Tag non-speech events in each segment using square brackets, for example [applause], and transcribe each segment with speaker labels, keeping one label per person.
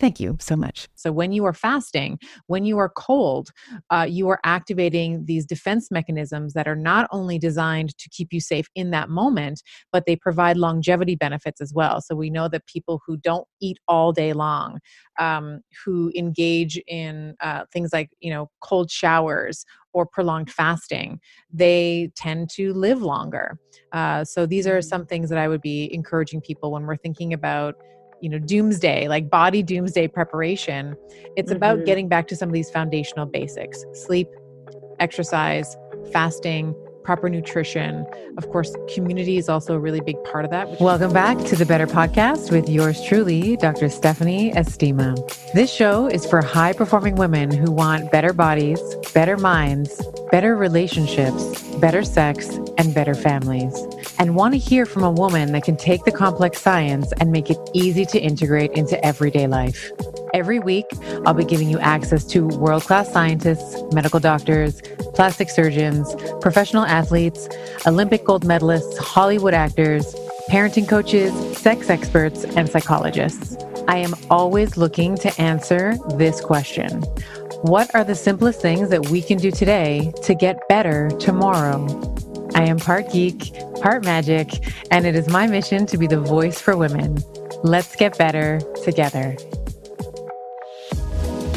Speaker 1: Thank you so much. So, when you are fasting, when you are cold, uh, you are activating these defense mechanisms that are not only designed to keep you safe in that moment, but they provide longevity benefits as well. So, we know that people who don't eat all day long, um, who engage in uh, things like, you know, cold showers or prolonged fasting, they tend to live longer. Uh, so, these are mm. some things that I would be encouraging people when we're thinking about you know doomsday like body doomsday preparation it's mm-hmm. about getting back to some of these foundational basics sleep exercise fasting proper nutrition. Of course, community is also a really big part of that. Welcome back to the Better Podcast with yours truly, Dr. Stephanie Estima. This show is for high performing women who want better bodies, better minds, better relationships, better sex, and better families and want to hear from a woman that can take the complex science and make it easy to integrate into everyday life. Every week, I'll be giving you access to world class scientists, medical doctors, plastic surgeons, professional athletes, Olympic gold medalists, Hollywood actors, parenting coaches, sex experts, and psychologists. I am always looking to answer this question What are the simplest things that we can do today to get better tomorrow? I am part geek, part magic, and it is my mission to be the voice for women. Let's get better together.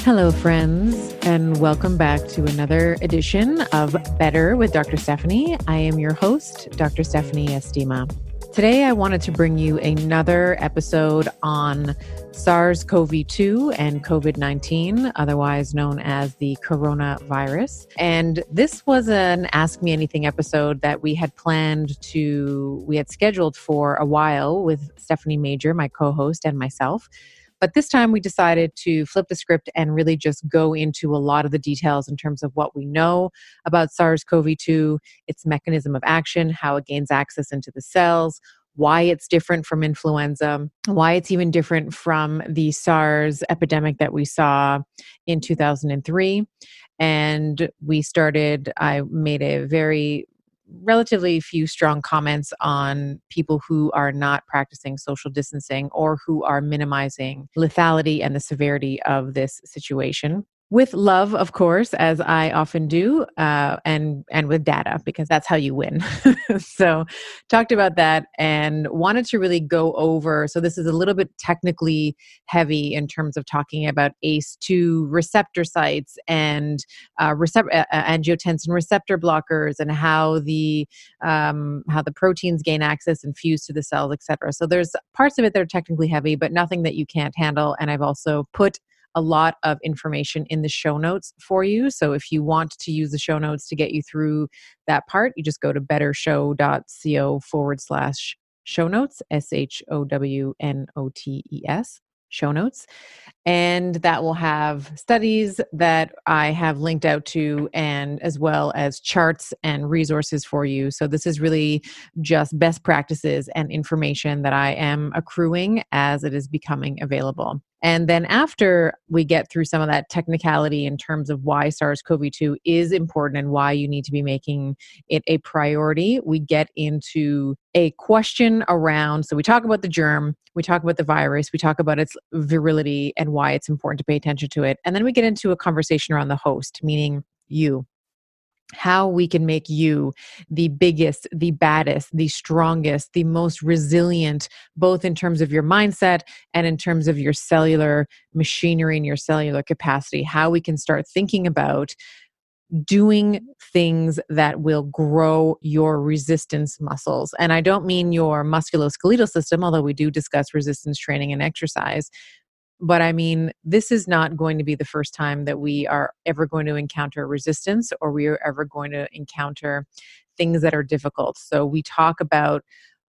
Speaker 1: Hello, friends, and welcome back to another edition of Better with Dr. Stephanie. I am your host, Dr. Stephanie Estima. Today, I wanted to bring you another episode on SARS CoV 2 and COVID 19, otherwise known as the coronavirus. And this was an Ask Me Anything episode that we had planned to, we had scheduled for a while with Stephanie Major, my co host, and myself. But this time we decided to flip the script and really just go into a lot of the details in terms of what we know about SARS CoV 2, its mechanism of action, how it gains access into the cells, why it's different from influenza, why it's even different from the SARS epidemic that we saw in 2003. And we started, I made a very relatively few strong comments on people who are not practicing social distancing or who are minimizing lethality and the severity of this situation with love of course as i often do uh, and and with data because that's how you win. [laughs] So talked about that and wanted to really go over so this is a little bit technically heavy in terms of talking about ace2 receptor sites and uh, receptor uh, angiotensin receptor blockers and how the um, how the proteins gain access and fuse to the cells etc so there's parts of it that are technically heavy but nothing that you can't handle and i've also put a lot of information in the show notes for you. So if you want to use the show notes to get you through that part, you just go to bettershow.co forward slash show notes, S H O W N O T E S show notes. And that will have studies that I have linked out to, and as well as charts and resources for you. So, this is really just best practices and information that I am accruing as it is becoming available. And then after we get through some of that technicality in terms of why SARS CoV 2 is important and why you need to be making it a priority, we get into a question around. So we talk about the germ, we talk about the virus, we talk about its virility and why it's important to pay attention to it. And then we get into a conversation around the host, meaning you how we can make you the biggest, the baddest, the strongest, the most resilient, both in terms of your mindset and in terms of your cellular machinery and your cellular capacity. How we can start thinking about doing things that will grow your resistance muscles. And I don't mean your musculoskeletal system, although we do discuss resistance training and exercise, but I mean, this is not going to be the first time that we are ever going to encounter resistance or we are ever going to encounter things that are difficult. So we talk about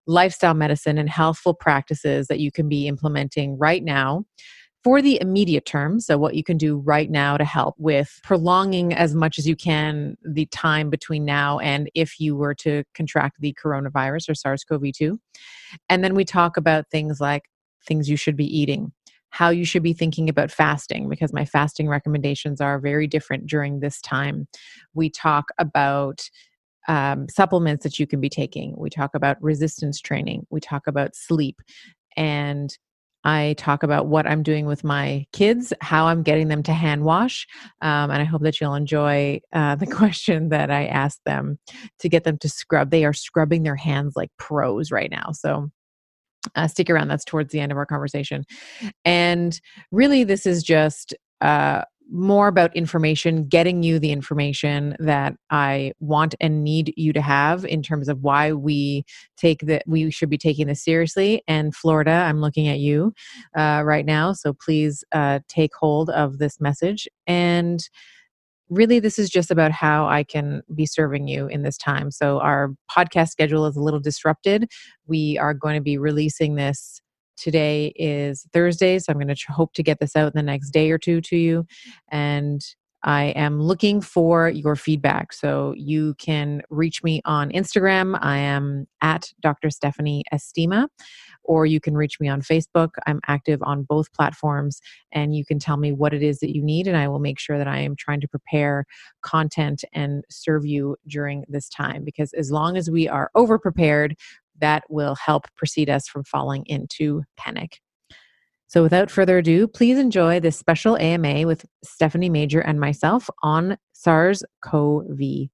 Speaker 1: lifestyle medicine and healthful practices that you can be implementing right now for the immediate term. So, what you can do right now to help with prolonging as much as you can the time between now and if you were to contract the coronavirus or SARS CoV 2. And then we talk about things like things you should be eating, how you should be thinking about fasting, because my fasting recommendations are very different during this time. We talk about um, supplements that you can be taking. We talk about resistance training. We talk about sleep. And I talk about what I'm doing with my kids, how I'm getting them to hand wash. Um, and I hope that you'll enjoy uh, the [laughs] question that I asked them to get them to scrub. They are scrubbing their hands like pros right now. So uh, stick around. That's towards the end of our conversation. And really, this is just uh, more about information, getting you the information that I want and need you to have in terms of why we take that we should be taking this seriously. And Florida, I'm looking at you uh, right now, so please uh, take hold of this message. And really, this is just about how I can be serving you in this time. So our podcast schedule is a little disrupted. We are going to be releasing this Today is Thursday, so I'm going to hope to get this out in the next day or two to you. And I am looking for your feedback. So you can reach me on Instagram. I am at Dr. Stephanie Estima, or you can reach me on Facebook. I'm active on both platforms, and you can tell me what it is that you need, and I will make sure that I am trying to prepare content and serve you during this time. Because as long as we are over prepared, that will help precede us from falling into panic. So, without further ado, please enjoy this special AMA with Stephanie Major and myself on SARS CoV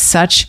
Speaker 1: such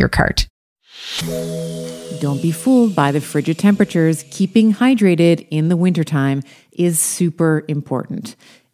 Speaker 1: your cart. Don't be fooled by the frigid temperatures. Keeping hydrated in the wintertime is super important.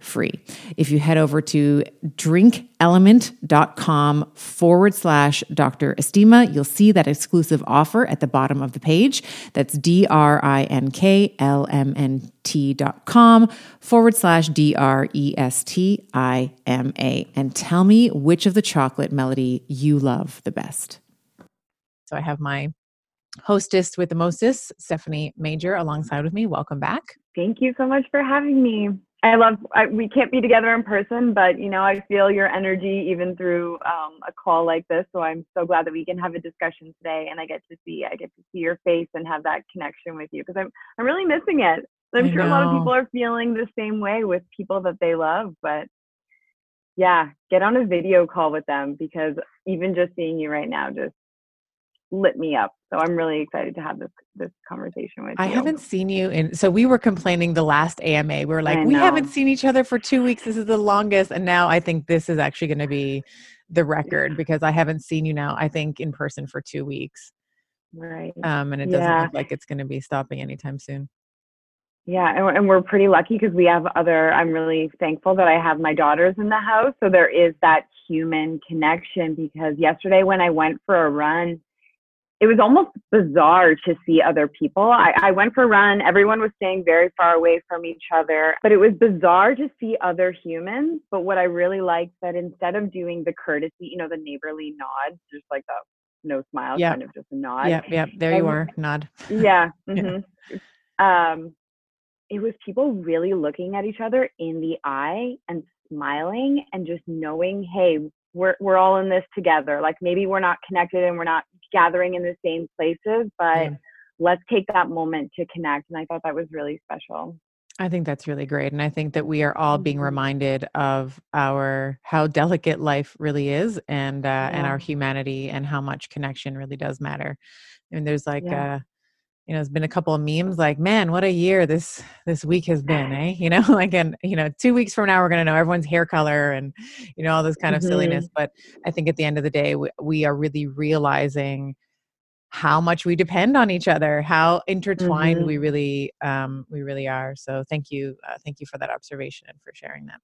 Speaker 1: free. If you head over to drinkelement.com forward slash Dr. Estima, you'll see that exclusive offer at the bottom of the page. That's D R I N K L M N T dot com forward slash D R E S T I M A. And tell me which of the chocolate melody you love the best. So I have my hostess with the mostest, Stephanie Major, alongside with me. Welcome back.
Speaker 2: Thank you so much for having me. I love. I, we can't be together in person, but you know, I feel your energy even through um, a call like this. So I'm so glad that we can have a discussion today, and I get to see, I get to see your face and have that connection with you because I'm, I'm really missing it. I'm sure a lot of people are feeling the same way with people that they love, but yeah, get on a video call with them because even just seeing you right now just lit me up. So I'm really excited to have this this conversation with
Speaker 1: I
Speaker 2: you.
Speaker 1: I haven't seen you in so we were complaining the last AMA. We were like, we haven't seen each other for two weeks. This is the longest. And now I think this is actually going to be the record because I haven't seen you now, I think, in person for two weeks.
Speaker 2: Right.
Speaker 1: Um, and it doesn't
Speaker 2: Yeah.
Speaker 1: look like it's going to be stopping anytime soon.
Speaker 2: Yeah, and, and we're pretty lucky because we have other. I'm really thankful that I have my daughters in the house, so there is that human connection. Because yesterday when I went for a run, it was almost bizarre to see other people. I, I went for a run. Everyone was staying very far away from each other, but it was bizarre to see other humans. But what I really liked that instead of doing the courtesy, you know, the neighborly nod, just like a no smile,
Speaker 1: Yeah.
Speaker 2: kind of just a nod
Speaker 1: Yeah, yep. There you
Speaker 2: Um,
Speaker 1: are. Nod.
Speaker 2: yeah. [laughs]
Speaker 1: Yeah.
Speaker 2: hmm Um, it was people really looking at each other in the eye and smiling and just knowing, hey, we're we're all in this together. Like maybe we're not connected and we're not gathering in the same places, but
Speaker 1: Yeah.
Speaker 2: let's take that moment to connect. And I thought that was really special.
Speaker 1: I think that's really great. And I think that we are all being
Speaker 2: Mhm.
Speaker 1: reminded of our how delicate life really is and uh and our humanity and how much connection really does matter. I And there's like
Speaker 2: Yeah.
Speaker 1: You know, there's been a couple of memes like, man, what a year this this week has been, eh? [laughs] You know, like and you know, two weeks from now we're gonna know everyone's hair color and you know, all this kind of silliness. But I think at the end of the day, we, we are really realizing how much we depend on each other, how intertwined
Speaker 2: Mhm.
Speaker 1: we really um we really are. So thank you, uh, thank you for that observation and for sharing that.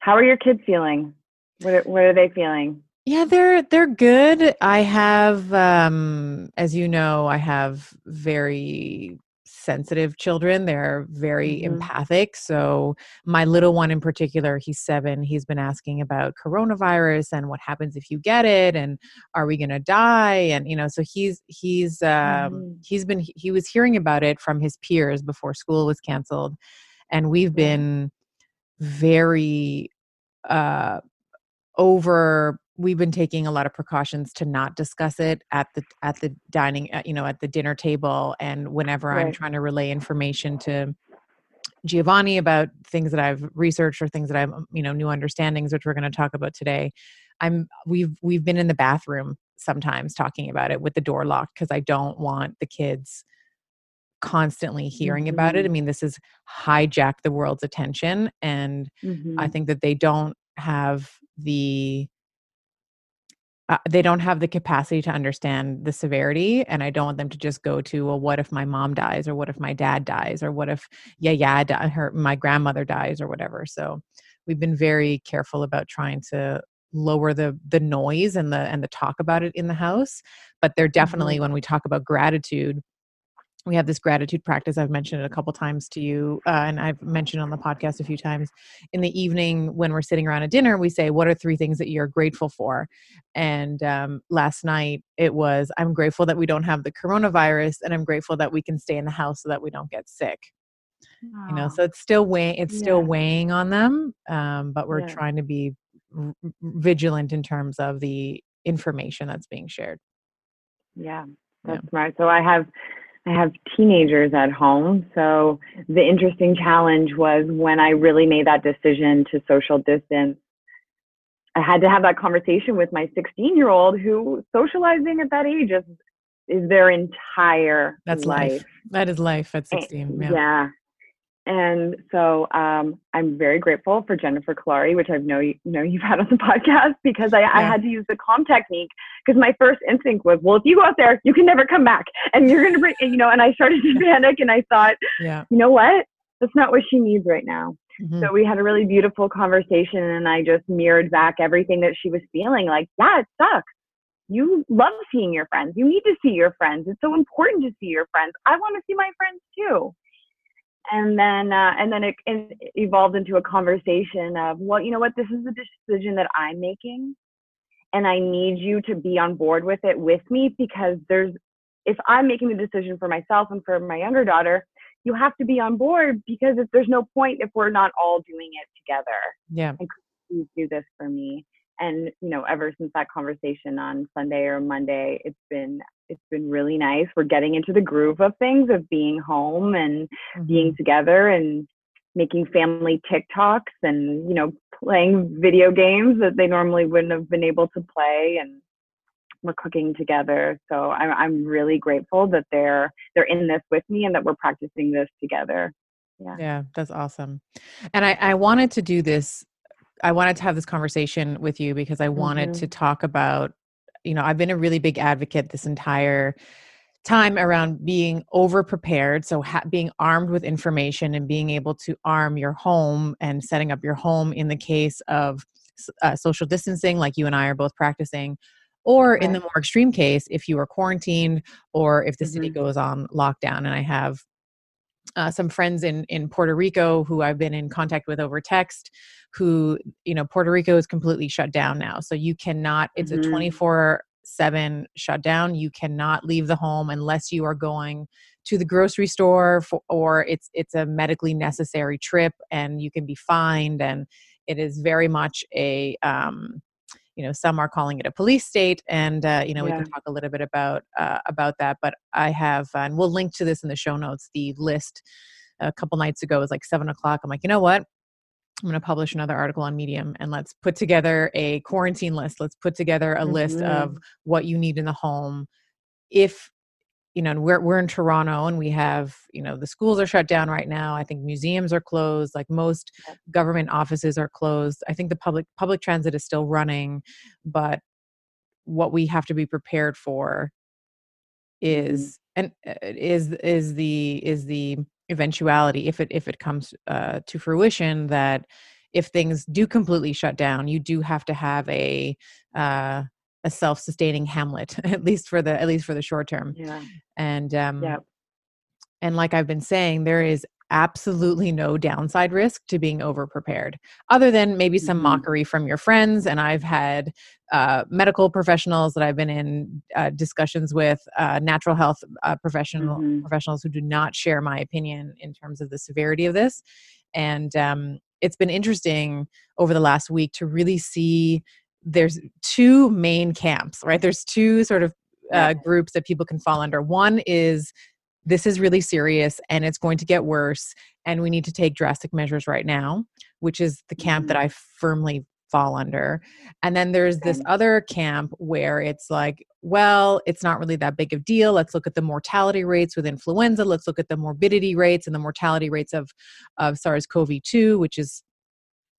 Speaker 2: How are your kids feeling? What are, what are they feeling?
Speaker 1: Yeah, they're they're good. I have um as you know, I have very sensitive children. They're very
Speaker 2: Mhm.
Speaker 1: empathic. So my little one in particular, he's 7, he's been asking about coronavirus and what happens if you get it and are we going to die and you know, so he's he's um
Speaker 2: Mhm.
Speaker 1: he's been he was hearing about it from his peers before school was canceled and we've been very uh over we've been taking a lot of precautions to not discuss it at the at the dining at, you know at the dinner table and whenever i'm trying to relay information to giovanni about things that i've researched or things that i've you know new understandings which we're going to talk about today i'm we've we've been in the bathroom sometimes talking about it with the door locked because i don't want the kids constantly hearing about it i
Speaker 2: Mhm.
Speaker 1: mean this has hijacked the world's attention and I
Speaker 2: Mhm.
Speaker 1: think that they don't have the uh, they don't have the capacity to understand the severity and i don't want them to just go to well what if my mom dies or what if my dad dies or what if yeah yeah di- her my grandmother dies or whatever so we've been very careful about trying to lower the the noise and the and the talk about it in the house but they're definitely
Speaker 2: Mhm.
Speaker 1: when we talk about gratitude we have this gratitude practice i've mentioned it a couple times to you uh, and i've mentioned on the podcast a few times in the evening when we're sitting around a dinner we say what are three things that you're grateful for and um, last night it was i'm grateful that we don't have the coronavirus and i'm grateful that we can stay in the house so that we don't get sick you know so it's still weighing it's still weighing on them um, but we're
Speaker 2: Yeah.
Speaker 1: trying to be r- vigilant in terms of the information that's being shared
Speaker 2: Yeah,
Speaker 1: Yeah.
Speaker 2: that's smart. So I have I have teenagers at home. So the interesting challenge was when I really made that decision to social distance. I had to have that conversation with my 16 year old who socializing at that age is is their entire
Speaker 1: that's
Speaker 2: life.
Speaker 1: life that is life at
Speaker 2: And-
Speaker 1: 16 yeah.
Speaker 2: yeah. And so um, I'm very grateful for Jennifer Kolari, which I know you know you've had on the [laughs] podcast because I, I had to use the calm technique because my first instinct was, well, if you go out there, you can never come back, and you're gonna bring, you know. And I started to [laughs] panic, and I thought,
Speaker 1: yeah
Speaker 2: you know what? That's not what she needs right now.
Speaker 1: Mhm.
Speaker 2: So we had a really beautiful conversation, and I just mirrored back everything that she was feeling. Like, yeah, it sucks. You love seeing your friends. You need to see your friends. It's so important to see your friends. I want to see my friends too. And then, uh, and then it, it evolved into a conversation of, well, you know what? This is a decision that I'm making, and I need you to be on board with it with me because there's, if I'm making the decision for myself and for my younger daughter, you have to be on board because if, there's no point if we're not all doing it together.
Speaker 1: Yeah.
Speaker 2: And please do this for me. And you know, ever since that conversation on Sunday or Monday, it's been it's been really nice. We're getting into the groove of things of being home and mm-hmm. being together and making family TikToks and you know playing video games that they normally wouldn't have been able to play and we're cooking together. So I'm I'm really grateful that they're they're in this with me and that we're practicing this together.
Speaker 1: Yeah. Yeah, that's awesome. And I, I wanted to do this. I wanted to have this conversation with you because I wanted mm-hmm. to talk about, you know, I've been a really big advocate this entire time around being over prepared so ha- being armed with information and being able to arm your home and setting up your home in the case of uh, social distancing like you and i are both practicing or in the more extreme case if you are quarantined or if the mm-hmm. city goes on lockdown and i have uh, some friends in in Puerto Rico who I've been in contact with over text who you know Puerto Rico is completely shut down now so you cannot it's mm-hmm. a 24 7 shutdown you cannot leave the home unless you are going to the grocery store for, or it's it's a medically necessary trip and you can be fined and it is very much a um, you know some are calling it a police state and uh, you know yeah. we can talk a little bit about uh, about that but i have uh, and we'll link to this in the show notes the list a couple nights ago was like seven o'clock i'm like you know what i'm going to publish another article on medium and let's put together a quarantine list let's put together a mm-hmm. list of mm-hmm. what you need in the home if you know, we're we're in Toronto and we have, you know, the schools are shut down right now. I think museums are closed, like most government offices are closed. I think the public public transit is still running, but what we have to be prepared for mm-hmm. is and uh, is is the is the eventuality if it if it comes uh, to fruition that if things do completely shut down, you do have to have a uh, a self-sustaining hamlet [laughs] at least for the at least for the short term.
Speaker 2: Yeah.
Speaker 1: And um yeah and like i've been saying there is absolutely no downside risk to being over prepared other than maybe some mm-hmm. mockery from your friends. And i've had uh, medical professionals that i've been in uh, discussions with uh, natural health uh, professional mm-hmm. professionals who do not share my opinion in terms of the severity of this. And um, it's been interesting over the last week to really see there's two main camps, right? There's two sort of uh, groups that people can fall under. One is this is really serious and it's going to get worse, and we need to take drastic measures right now, which is the camp mm-hmm. that I firmly fall under. And then there's this other camp where it's like, well, it's not really that big of a deal. Let's look at the mortality rates with influenza. Let's look at the morbidity rates and the mortality rates of, of SARS CoV 2, which is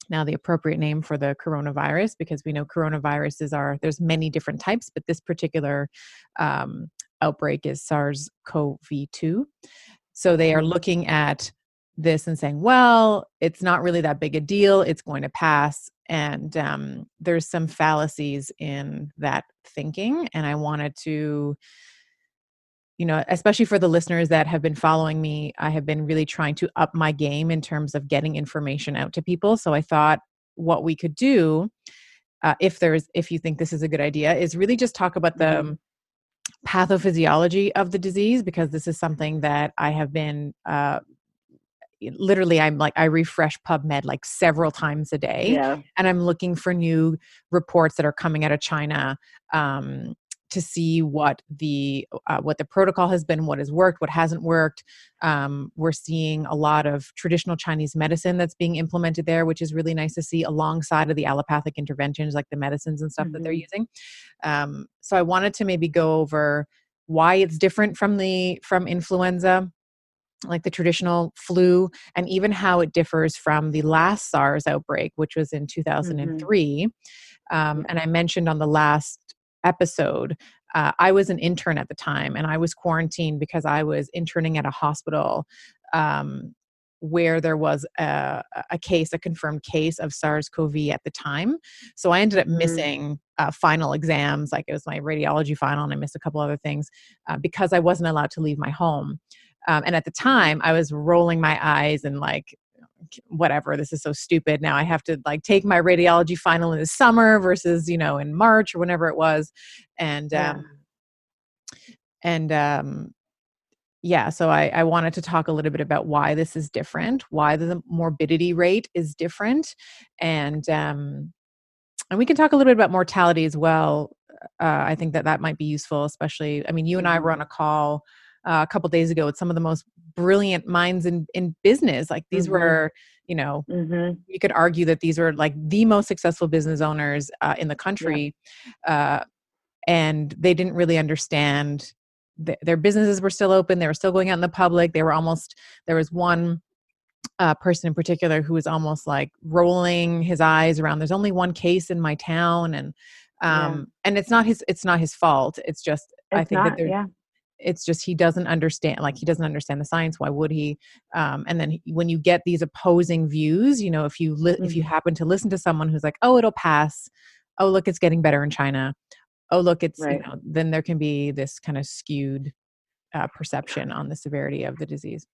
Speaker 1: now the appropriate name for the coronavirus because we know coronaviruses are there's many different types but this particular um, outbreak is sars-cov-2 so they are mm-hmm. looking at this and saying well it's not really that big a deal. It's going to pass. And um, there's some fallacies in that thinking and i wanted to you know, especially for the listeners that have been following me, I have been really trying to up my game in terms of getting information out to people. So I thought what we could do, uh, if there's, if you think this is a good idea, is really just talk about the mm-hmm. pathophysiology of the disease because this is something that I have been. Uh, literally i'm like i refresh pubmed like several times a day
Speaker 2: yeah.
Speaker 1: and i'm looking for new reports that are coming out of china um, to see what the uh, what the protocol has been, what has worked, what hasn't worked. Um, we're seeing a lot of traditional Chinese medicine that's being implemented there, which is really nice to see alongside of the allopathic interventions like the medicines and stuff mm-hmm. that they're mm-hmm. using. Um, so I wanted to maybe go over why it's different from the from influenza like the traditional flu and even how it differs from the last SARS outbreak, which was in 2003. Mm-hmm. Um, and I mentioned on the last episode, uh, I was an intern at the time and I was quarantined because I was interning at a hospital um, where there was a, a, case, a confirmed case of SARS CoV at the time. So I ended up mm. missing uh, final exams, like it was my radiology final, and I missed a couple other things uh, because I wasn't allowed to leave my home. Um, and at the time, I was rolling my eyes and like whatever this is so stupid now i have to like take my radiology final in the summer versus you know in march or whenever it was and yeah. um and um yeah, so I, I wanted to talk a little bit about why this is different, why the morbidity rate is different, and um, and we can talk a little bit about mortality as well. Uh, I think that that might be useful, especially. I mean, you and I were on
Speaker 2: Mm-hmm.
Speaker 1: a call uh, a couple days ago with some of the most brilliant minds in in business. Like these
Speaker 2: Mhm.
Speaker 1: were, you know,
Speaker 2: Mhm.
Speaker 1: you could argue that these were like the most successful business owners uh, in the country, uh, and they didn't really understand. th- Their businesses were still open. They were still going out in the public. They were almost. There was one uh, person in particular who was almost like rolling his eyes around. There's only one case in my town, and
Speaker 2: Yeah.
Speaker 1: um, and it's not his. It's not his fault. It's just I
Speaker 2: It's
Speaker 1: think that
Speaker 2: not.
Speaker 1: there
Speaker 2: Yeah.
Speaker 1: It's just he doesn't understand like he doesn't understand the science why would he um, and then when you get these opposing views you know if you li- if you
Speaker 2: Mhm.
Speaker 1: happen to listen to someone who's like oh it'll pass oh look it's getting better in china oh look it's
Speaker 2: Right.
Speaker 1: you know then there can be this kind of skewed uh, perception on the severity of the disease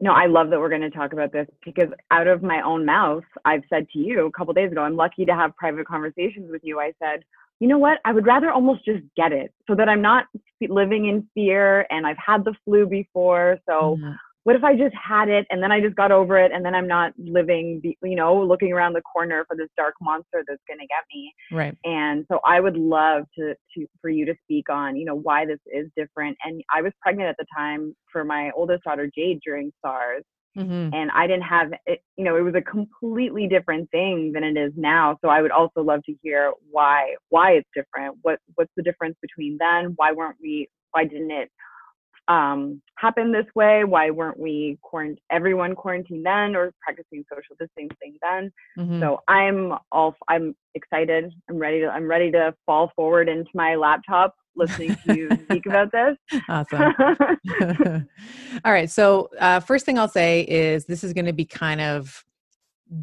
Speaker 2: No, I love that we're going to talk about this because out of my own mouth, I've said to you a couple days ago, I'm lucky to have private conversations with you. I said, you know what? I would rather almost just get it so that I'm not living in fear and I've had the flu before. So
Speaker 1: Mhm.
Speaker 2: what if I just had it and then I just got over it and then I'm not living, you know, looking around the corner for this dark monster that's going to get me.
Speaker 1: right
Speaker 2: And so I would love to, to for you to speak on, you know, why this is different. And I was pregnant at the time for my oldest daughter Jade during SARS,
Speaker 1: hmm
Speaker 2: and I didn't have it. You know, it was a completely different thing than it is now. So I would also love to hear why why it's different. What what's the difference between then? Why weren't we? Why didn't it um, happen this way? Why weren't we quarant- everyone quarantined then or practicing social distancing then?
Speaker 1: hmm
Speaker 2: So I'm all I'm excited. I'm ready to I'm ready to fall forward into my laptop listening to you [laughs] speak about this.
Speaker 1: awesome [laughs] [laughs] all right so uh, first thing i'll say is this is going to be kind of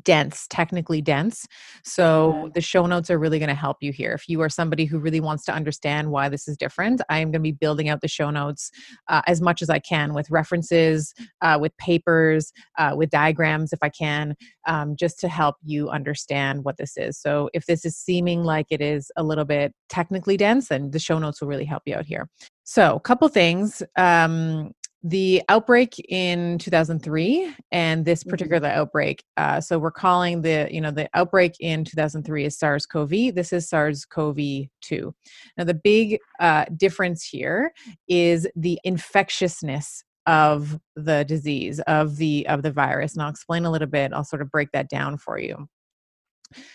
Speaker 1: dense technically dense. So the show notes are really going to help you here. If you are somebody who really wants to understand why this is different i am going to be building out the show notes uh, as much as i can with references uh, with papers uh, with diagrams if i can um, just to help you understand what this is. So if this is seeming like it is a little bit technically dense then the show notes will really help you out here. So a couple things um, the outbreak in 2003 and this
Speaker 2: Mhm.
Speaker 1: particular outbreak uh, so we're calling the you know the outbreak in 2003 is sars-cov this is sars-cov-2 now the big uh, difference here is the infectiousness of the disease of the of the virus and i'll explain a little bit i'll sort of break that down for you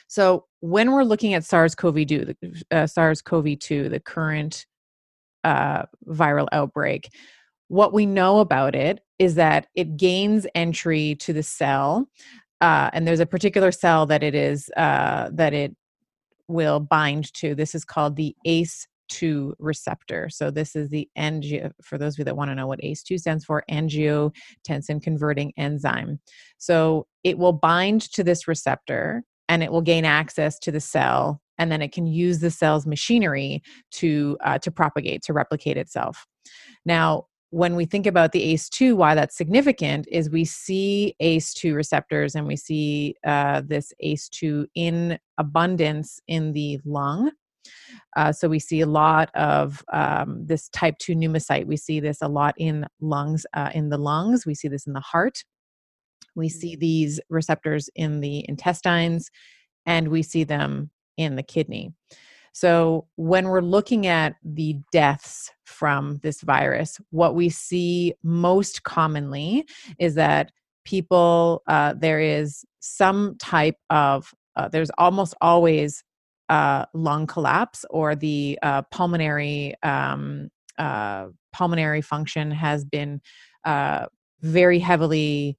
Speaker 1: so when we're looking at sars-cov-2 the, uh, sars-cov-2 the current uh, viral outbreak what we know about it is that it gains entry to the cell uh, and there's a particular cell that it is uh, that it will bind to. This is called the ace2 receptor. So this is the angio for those of you that want to know what ace2 stands for angiotensin converting enzyme. So it will bind to this receptor and it will gain access to the cell and then it can use the cell's machinery to uh, to propagate to replicate itself. Now when we think about the ACE2, why that's significant is we see ACE2 receptors and we see uh, this ACE2 in abundance in the lung. Uh, so we see a lot of um, this type 2 pneumocyte. We see this a lot in lungs, uh, in the lungs. We see this in the heart. We see these receptors in the intestines, and we see them in the kidney. So, when we're looking at the deaths from this virus, what we see most commonly is that people, uh, there is some type of, uh, there's almost always uh, lung collapse or the uh, pulmonary um, uh, pulmonary function has been uh, very heavily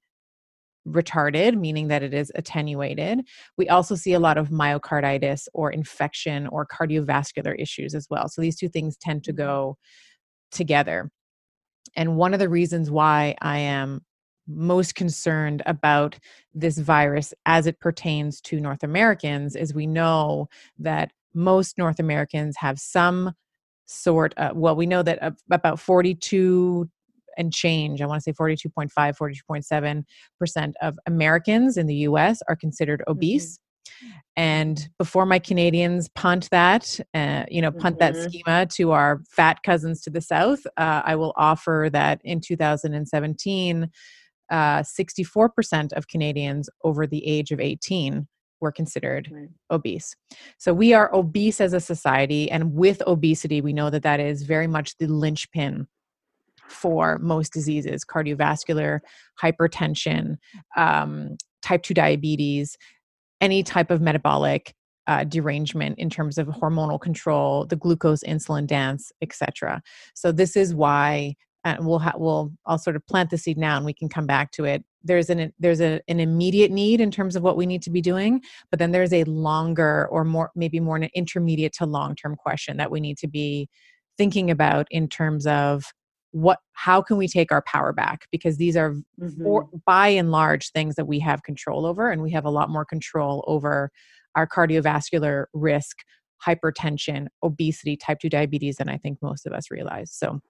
Speaker 1: retarded, meaning that it is attenuated. We also see a lot of myocarditis or infection or cardiovascular issues as well. So these two things tend to mm-hmm. go together. And one of the reasons why I am most concerned about this virus as it pertains to North Americans is we know that most North Americans have some sort of, well, we know that about 42 and change, I want to say 42.5, 42.7% of Americans in the US are considered obese. And before my Canadians punt that, uh, you know, punt mm-hmm. that schema to our fat cousins to the south, uh, I will offer that in 2017, uh, 64% of Canadians over the age of 18 were considered right. obese. So we are obese as a society, and with obesity, we know that that is very much the linchpin for most diseases cardiovascular, hypertension, um, type 2 diabetes, any type of metabolic uh, derangement in terms of hormonal control, the glucose insulin dance, etc. So this is why and we'll ha- we'll I'll sort of plant the seed now and we can come back to it. There's an there's a, an immediate need in terms of what we need to be doing, but then there's a longer or more maybe more an intermediate to long term question that we need to be thinking about in terms of what how can we take our power back because these are mm-hmm. for, by and large things that we have control over and we have a lot more control over our cardiovascular risk hypertension obesity type 2 diabetes than i think most of us realize so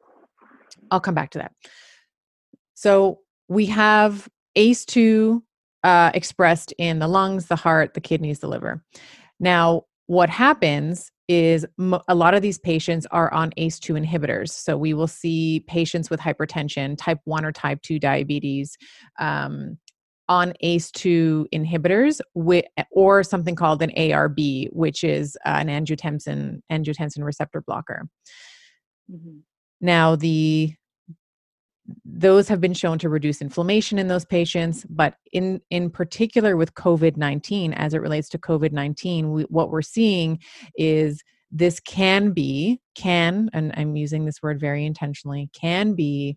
Speaker 1: I'll come back to that. So we have ACE2 uh, expressed in the lungs, the heart, the kidneys, the liver. Now, what happens is a lot of these patients are on ACE2 inhibitors. So we will see patients with hypertension, type 1 or type 2 diabetes, um, on ACE2 inhibitors with, or something called an ARB, which is uh, an angiotensin angiotensin receptor blocker. Mm-hmm. Now, the those have been shown to reduce inflammation in those patients but in in particular with covid-19 as it relates to covid-19 we, what we're seeing is this can be can and i'm using this word very intentionally can be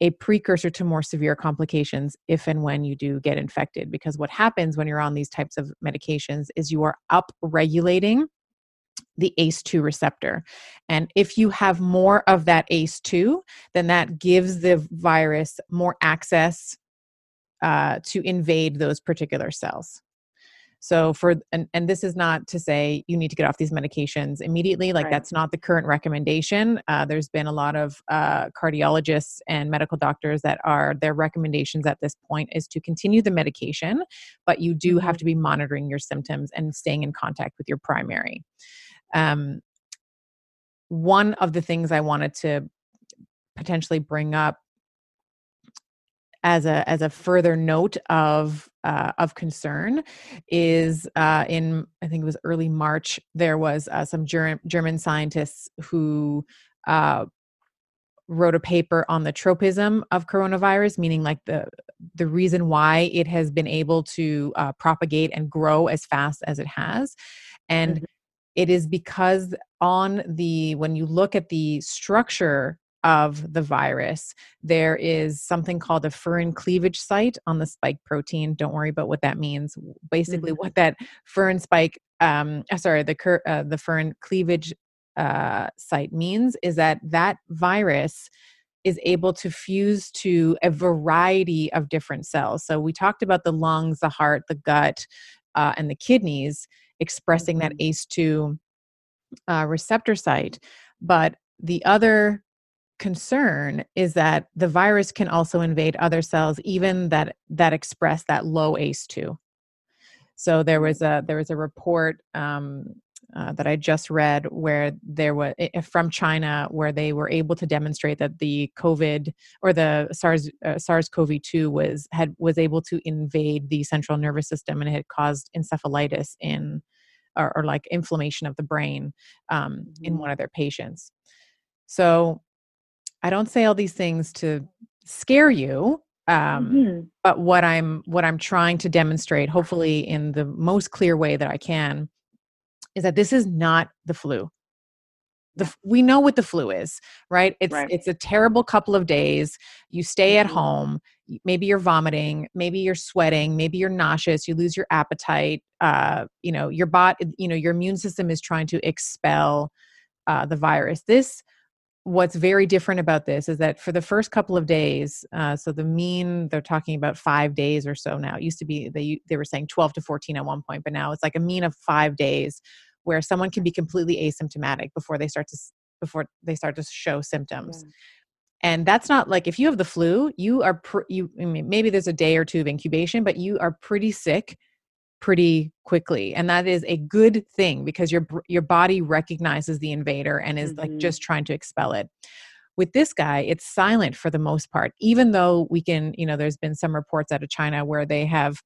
Speaker 1: a precursor to more severe complications if and when you do get infected. Because what happens when you're on these types of medications is you are up regulating the ACE2 receptor. And if you have more of that ACE2, then that gives the virus more access uh, to invade those particular cells. So for and, and this is not to say you need to get off these medications immediately. Like right. that's not the current recommendation. Uh, there's been a lot of uh, cardiologists and medical doctors that are their recommendations at this point is to continue the medication, but you do have mm-hmm. to be monitoring your symptoms and staying in contact with your primary. Um, one of the things I wanted to potentially bring up as a as a further note of uh, of concern is uh, in I think it was early March there was uh, some German German scientists who uh, wrote a paper on the tropism of coronavirus, meaning like the the reason why it has been able to uh, propagate and grow as fast as it has, and mm-hmm it is because on the when you look at the structure of the virus there is something called a furin cleavage site on the spike protein don't worry about what that means. Basically mm-hmm. what that furin spike um uh, sorry the cur- uh, the furin cleavage uh, site means is that that virus is able to fuse to a variety of different cells. So we talked about the lungs the heart the gut uh, and the kidneys expressing that mm-hmm. ACE2 uh, receptor site. But the other concern is that the virus can also invade other cells, even that that express that low ACE2. So there was a there was a report um, uh, that I just read where there was from China where they were able to demonstrate that the COVID or the SARS uh, SARS-CoV-2 was had was able to invade the central nervous system and it had caused encephalitis in or, or like inflammation of the brain um, mm-hmm. in one of their patients. So I don't say all these things to scare you um, mm-hmm. but what i'm what i'm trying to demonstrate hopefully in the most clear way that i can is that this is not the flu. The, we know what the flu is, right? It's right. it's a terrible couple of days. You stay at mm-hmm. home. Maybe you're vomiting. Maybe you're sweating. Maybe you're nauseous. You lose your appetite. Uh, you know your bot. You know your immune system is trying to expel uh, the virus. This what's very different about this is that for the first couple of days uh, so the mean they're talking about five days or so now. It used to be they they were saying 12 to 14 at one point but now it's like a mean of five days where someone can be completely asymptomatic before they start to before they start to show symptoms. Yeah. and that's not like if you have the flu you are pr- you I mean, maybe there's a day or two of incubation but you are pretty sick pretty quickly and that is a good thing because your your body recognizes the invader and is mm-hmm. like just trying to expel it with this guy it's silent for the most part even though we can you know there's been some reports out of china where they have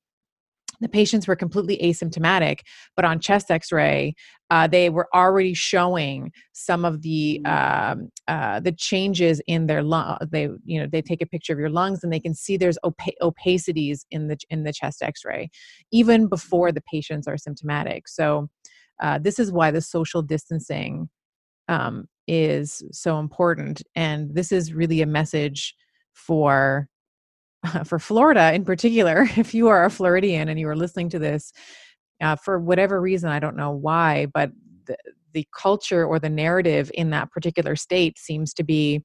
Speaker 1: the patients were completely asymptomatic but on chest x-ray uh, they were already showing some of the mm. um, uh, the changes in their lung they you know they take a picture of your lungs and they can see there's opa- opacities in the in the chest x-ray even before the patients are symptomatic so uh, this is why the social distancing um, is so important and this is really a message for [laughs] for Florida in particular, [laughs] if you are a Floridian and you are listening to this, uh, for whatever reason, I don't know why, but the, the culture or the narrative in that particular state seems to be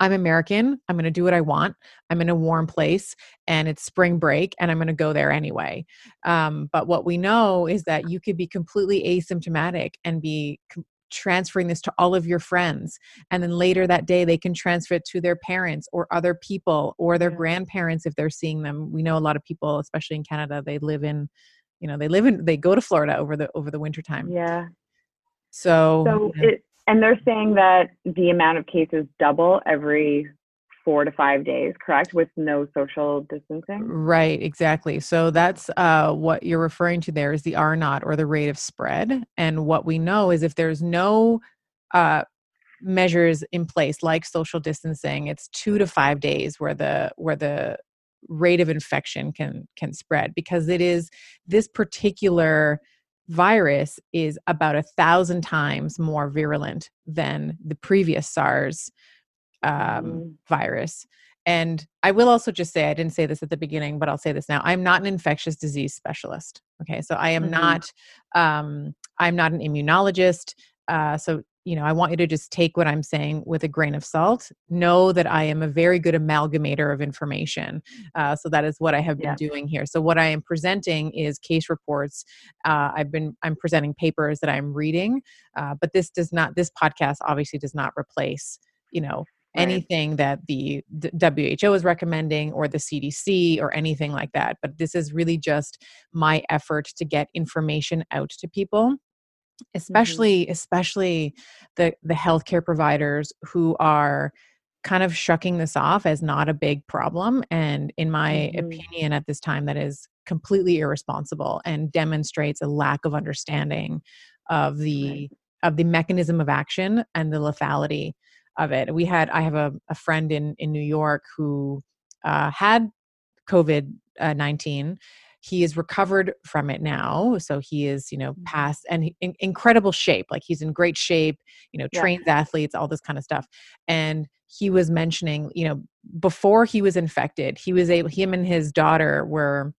Speaker 1: I'm American. I'm going to do what I want. I'm in a warm place and it's spring break and I'm going to go there anyway. Um, but what we know is that you could be completely asymptomatic and be transferring this to all of your friends and then later that day they can transfer it to their parents or other people or their yeah. grandparents if they're seeing them. We know a lot of people especially in canada they live in you know they live in they go to florida over the over the winter time.
Speaker 2: Yeah.
Speaker 1: So
Speaker 2: so it and they're saying that the amount of cases double every four to five days, correct? With no social distancing?
Speaker 1: Right, exactly. So that's uh, what you're referring to there is the R naught or the rate of spread. And what we know is if there's no uh, measures in place like social distancing, it's two to five days where the where the rate of infection can can spread because it is this particular virus is about a thousand times more virulent than the previous SARS um, mm. virus. And I will also just say, I didn't say this at the beginning, but I'll say this now. I'm not an infectious disease specialist. Okay. So I am mm-hmm. not, um, I'm not an immunologist. Uh, so, you know, I want you to just take what I'm saying with a grain of salt. Know that I am a very good amalgamator of information. Uh, so that is what I have been yeah. doing here. So what I am presenting is case reports. Uh, I've been, I'm presenting papers that I'm reading, uh, but this does not, this podcast obviously does not replace, you know, right. anything that the WHO is recommending or the CDC or anything like that. But this is really just my effort to get information out to people mm-hmm. especially mm-hmm. especially the the healthcare providers who are kind of shucking this off as not a big problem and in my mm-hmm. opinion at this time that is completely irresponsible and demonstrates a lack of understanding of the right. of the mechanism of action and the lethality of it. We had I have a, a friend in in New York who uh, had COVID uh, nineteen. He is recovered from it now, so he is you know mm-hmm. past and in incredible shape. Like he's in great shape. You know, yeah. trains athletes, all this kind of stuff. And he was mentioning, you know, before he was infected, he was able. Him and his daughter were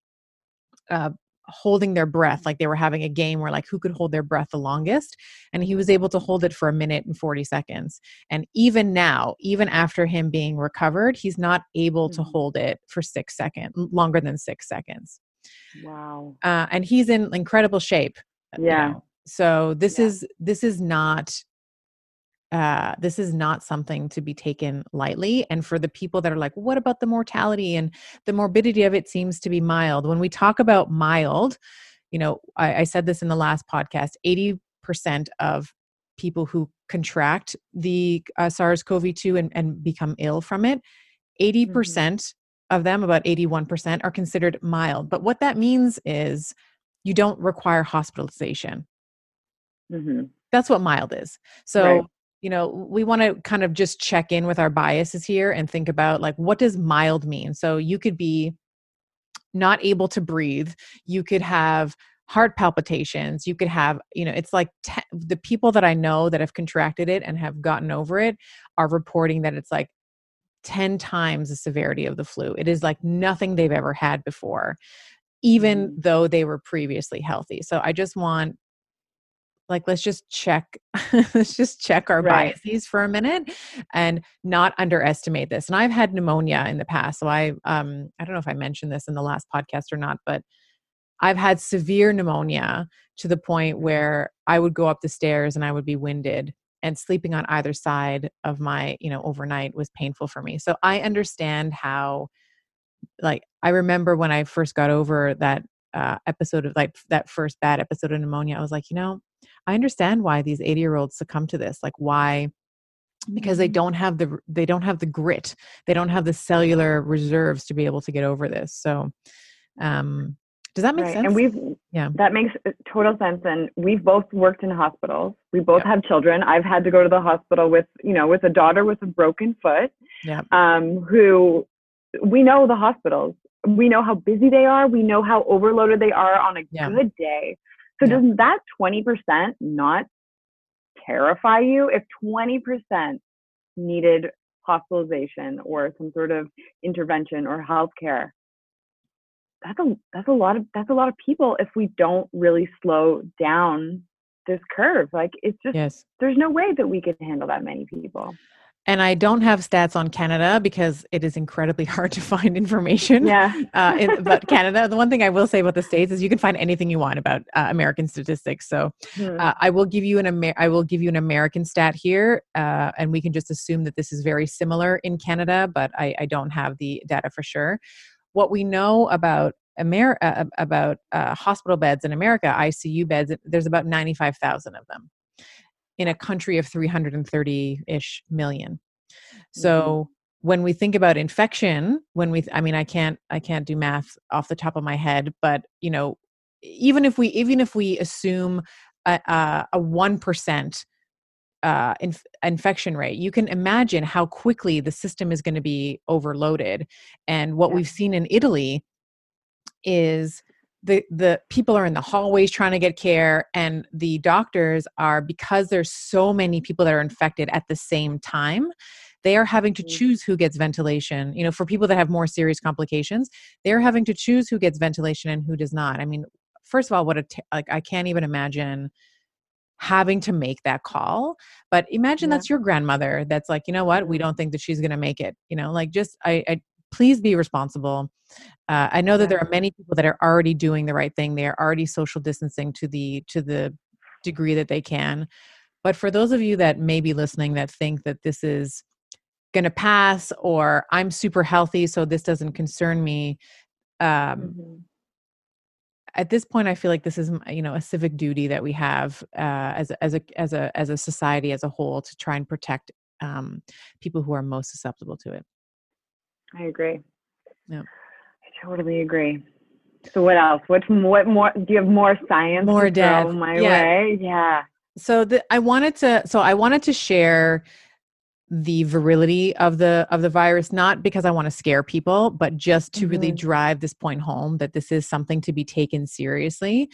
Speaker 1: uh, holding their breath like they were having a game where like who could hold their breath the longest and he was able to hold it for a minute and 40 seconds and even now even after him being recovered he's not able mm-hmm. to hold it for 6 seconds longer than 6 seconds
Speaker 2: wow
Speaker 1: uh, and he's in incredible shape
Speaker 2: yeah you know?
Speaker 1: so this yeah. is this is not uh, this is not something to be taken lightly. And for the people that are like, what about the mortality and the morbidity of it seems to be mild? When we talk about mild, you know, I, I said this in the last podcast 80% of people who contract the uh, SARS CoV 2 and, and become ill from it, 80% mm-hmm. of them, about 81%, are considered mild. But what that means is you don't require hospitalization. Mm-hmm. That's what mild is. So, right you know we want to kind of just check in with our biases here and think about like what does mild mean? So you could be not able to breathe you could have heart palpitations you could have you know it's like te- the people that i know that have contracted it and have gotten over it are reporting that it's like 10 times the severity of the flu. It is like nothing they've ever had before even mm. though they were previously healthy. So i just want like let's just check [laughs] let's just check our right. biases for a minute and not underestimate this and i've had pneumonia in the past so i um i don't know if i mentioned this in the last podcast or not but i've had severe pneumonia to the point where i would go up the stairs and i would be winded and sleeping on either side of my you know overnight was painful for me so i understand how like i remember when i first got over that uh, episode of like that first bad episode of pneumonia, I was like, you know, I understand why these 80 year olds succumb to this. Like why because they mm-hmm. don't have the they don't have the grit they don't have the cellular reserves to be able to get over this so um does that make right. sense
Speaker 2: and we've yeah that makes total sense and we've both worked in hospitals we both have children i've had to go to the hospital with you know with a daughter with a broken foot
Speaker 1: yeah
Speaker 2: um who we know the hospitals we know how busy they are we know how overloaded they are on a good day so yeah. doesn't that 20% not terrify you if 20% needed hospitalization or some sort of intervention or healthcare that's a that's a lot of that's a lot of people if we don't really slow down this curve like it's just yes. there's no way that we can handle that many people
Speaker 1: and I don't have stats on Canada because it is incredibly [laughs] hard to find information.
Speaker 2: Yeah.
Speaker 1: uh, in, [laughs] about Canada, the one thing I will say about the states is you can find anything you want about uh, American statistics. So hmm. uh, I will give you an Amer- I will give you an American stat here, uh, and we can just assume that this is very similar in Canada, but I, I don't have the data for sure. What we know about Amer- uh, about uh, hospital beds in America, ICU beds, there's about ninety five thousand of them in a country of 330 ish million. So mm-hmm. when we think about infection, when we, I mean, I can't, I can't do math off the top of my head, but you know, even if we, even if we assume a, a, 1%, uh, inf- infection rate, you can imagine how quickly the system is going to be overloaded. And what yeah. we've seen in Italy is the the people are in the hallways trying to get care and the doctors are because there's so many people that are infected at the same time they are having to mm-hmm. choose who gets ventilation you know for people that have more serious complications they're having to choose who gets ventilation and who does not i mean first of all what a t- like i can't even imagine having to make that call but imagine yeah. that's your grandmother that's like you know what we don't think that she's going to make it you know like just I, I please be responsible. Uh, i know that there are many people that are already doing the right thing. They are already social distancing to the to the degree that they can. But for those of you that may be listening that think that this is going to pass or i'm super healthy so this doesn't concern me um, mm-hmm. at this point i feel like this is you know a civic duty that we have uh, as, as a as a as a society as a whole to try and protect um, people who are most susceptible to it
Speaker 2: I agree.
Speaker 1: Yeah.
Speaker 2: I totally agree. So what else? What what more? Do you have more science?
Speaker 1: More dev.
Speaker 2: My yeah. way. Yeah.
Speaker 1: So the, I wanted to. So I wanted to share the virility of the of the virus not because i want to scare people but just to mm-hmm. really drive this point home that this is something to be taken seriously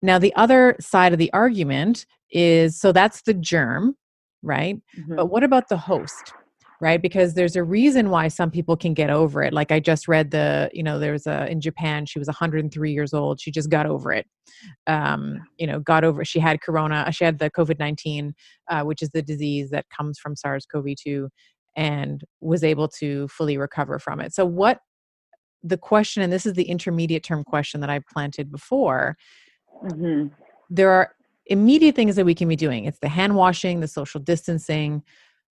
Speaker 1: now the other side of the argument is so that's the germ right mm-hmm. but what about the host right? Because there's a reason why some people can get over it. Like i just read the you know there's a in japan she was 103 years old. She just got over it. Um you know got over she had corona she had the covid-19 uh, which is the disease that comes from sars-cov-2 and was able to fully recover from it. So what the question and this is the intermediate term question that i planted before mm-hmm. there are immediate things that we can be doing. It's the hand washing the social distancing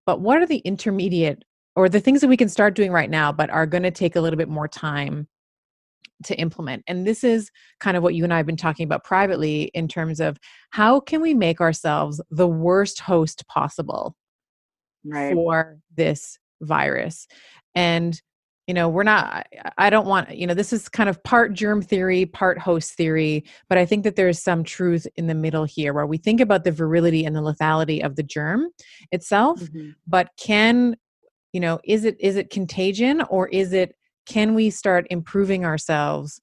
Speaker 1: but what are the intermediate or the things that we can start doing right now, but are going to take a little bit more time to implement? And this is kind of what you and I have been talking about privately in terms of how can we make ourselves the worst host possible
Speaker 2: right.
Speaker 1: for this virus? And you know we're not i don't want you know this is kind of part germ theory part host theory but i think that there's some truth in the middle here where we think about the virility and the lethality of the germ itself mm-hmm. but can you know is it is it contagion or is it can we start improving ourselves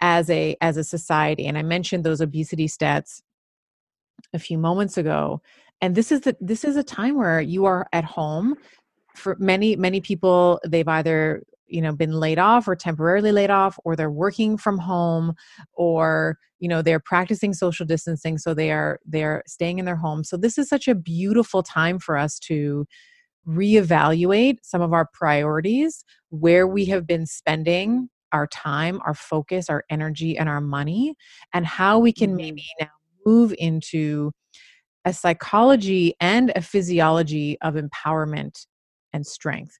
Speaker 1: as a as a society and i mentioned those obesity stats a few moments ago and this is the this is a time where you are at home for many many people they've either you know been laid off or temporarily laid off or they're working from home or you know they're practicing social distancing so they are they're staying in their home so this is such a beautiful time for us to reevaluate some of our priorities where we have been spending our time our focus our energy and our money and how we can mm-hmm. maybe now move into a psychology and a physiology of empowerment and strength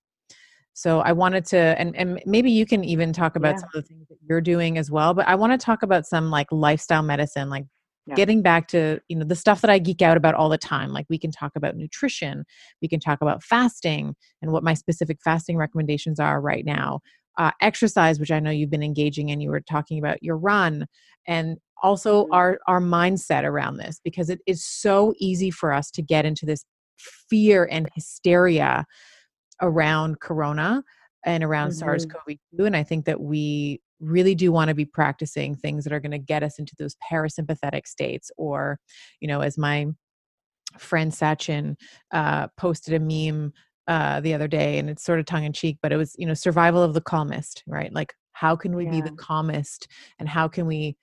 Speaker 1: So I wanted to, and, and maybe you can even talk about yeah. some of the things that you're doing as well. But I want to talk about some like lifestyle medicine, like yeah. getting back to you know the stuff that I geek out about all the time. Like we can talk about nutrition, we can talk about fasting, and what my specific fasting recommendations are right now. Uh, exercise, which I know you've been engaging in. You were talking about your run, and also mm-hmm. our our mindset around this because it is so easy for us to get into this fear and hysteria around corona and around mm-hmm. SARS-CoV-2 and I think that we really do want to be practicing things that are going to get us into those parasympathetic states or you know as my friend Sachin uh, posted a meme uh, the other day and it's sort of tongue in cheek but it was you know survival of the calmest right like how can we yeah. be the calmest and how can we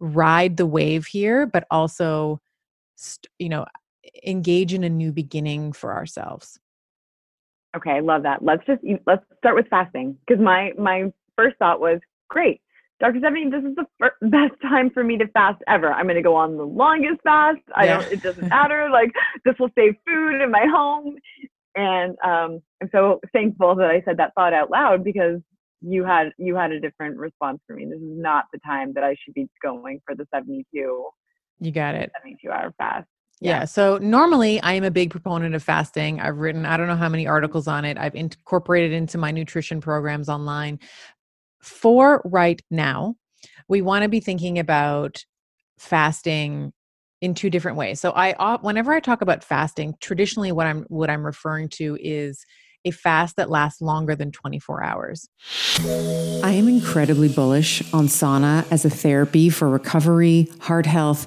Speaker 1: ride the wave here but also st- you know engage in a new beginning for ourselves
Speaker 2: okay i love that let's just let's start with fasting because my my first thought was great Dr. Stephanie, this is the first, [laughs] best time for me to fast ever. I'm going to go on the longest fast. I yeah. don't, it doesn't matter. Like this will save food in my home. And um, I'm so thankful that I said that thought out loud because you had you had a different response for me. This is not the time that I should be going for the 72.
Speaker 1: You got it.
Speaker 2: 72 hour fast.
Speaker 1: Yeah. yeah. So normally I am a big proponent of fasting. I've written I don't know how many articles on it. I've incorporated into my nutrition programs online. For right now, we want to be thinking about fasting in two different ways. So I whenever I talk about fasting, traditionally what I'm what I'm referring to is a fast that lasts longer than 24 hours.
Speaker 3: I am incredibly bullish on sauna as a therapy for recovery, heart health,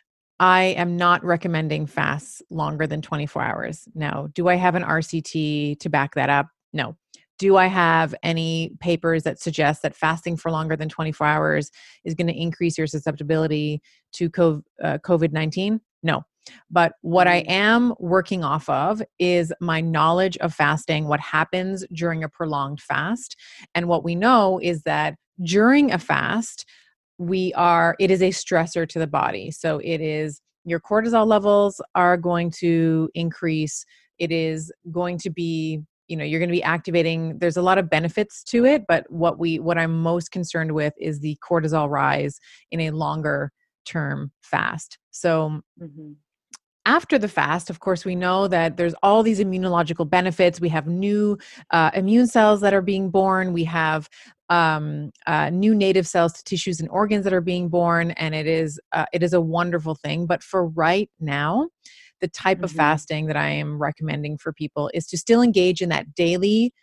Speaker 1: I am not recommending fasts longer than 24 hours. Now, do I have an RCT to back that up? No. Do I have any papers that suggest that fasting for longer than 24 hours is going to increase your susceptibility to uh, COVID 19? No. But what I mm. am working off of is my knowledge of fasting, what happens during a prolonged fast. And what we know is that during a fast, we are it is a stressor to the body. So it is your cortisol levels are going to increase. It is going to be you know you're going to be activating there's a lot of benefits to it but what we what i'm most concerned with is the cortisol rise in a longer term fast. So mm-hmm after the fast, of course, we know that there's all these immunological benefits. We have new uh, immune cells that are being born. We have um, uh, new native cells to tissues and organs that are being born, and it is uh, it is a wonderful thing. But for right now, the type mm-hmm. of fasting that I am recommending for people is to still engage in that daily,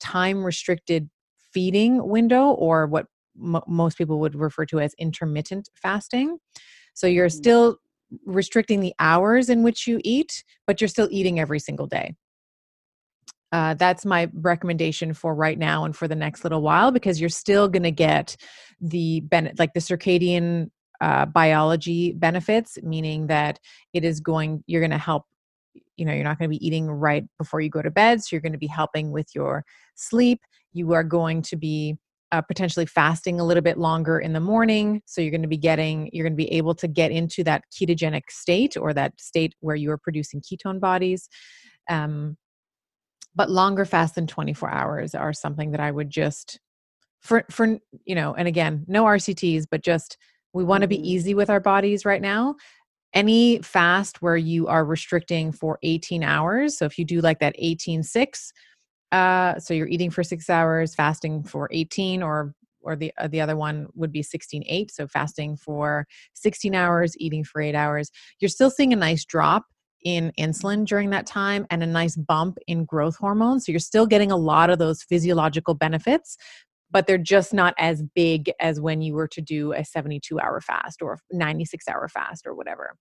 Speaker 1: time restricted feeding window, or what m- most people would refer to as intermittent fasting. So you're mm-hmm. still restricting the hours in which you eat, but you're still eating every single day. Uh, that's my recommendation for right now and for the next little while because you're still going to get the ben- like the circadian uh, biology benefits, meaning that it is going you're going to help. You know, you're not going to be eating right before you go to bed, so you're going to be helping with your sleep. You are going to be uh, potentially fasting a little bit longer in the morning. So you're going to be getting, you're going to be able to get into that ketogenic state or that state where you are producing ketone bodies. Um, but longer fast than 24 hours are something that I would just, for, for, you know, and again, no RCTs, but just we want to be mm-hmm. easy with our bodies right now. Any fast where you are restricting for 18 hours. So if you do like that 18 6, uh, so you're eating for six hours, fasting for 18, or or the uh, the other one would be 16 8 so fasting for 16 hours eating for 8 hours. You're still seeing a nice drop in insulin during that time and a nice bump in growth hormones. So you're still getting a lot of those physiological benefits but they're just not as big as when you were to do a 72 hour fast or 96 hour fast or whatever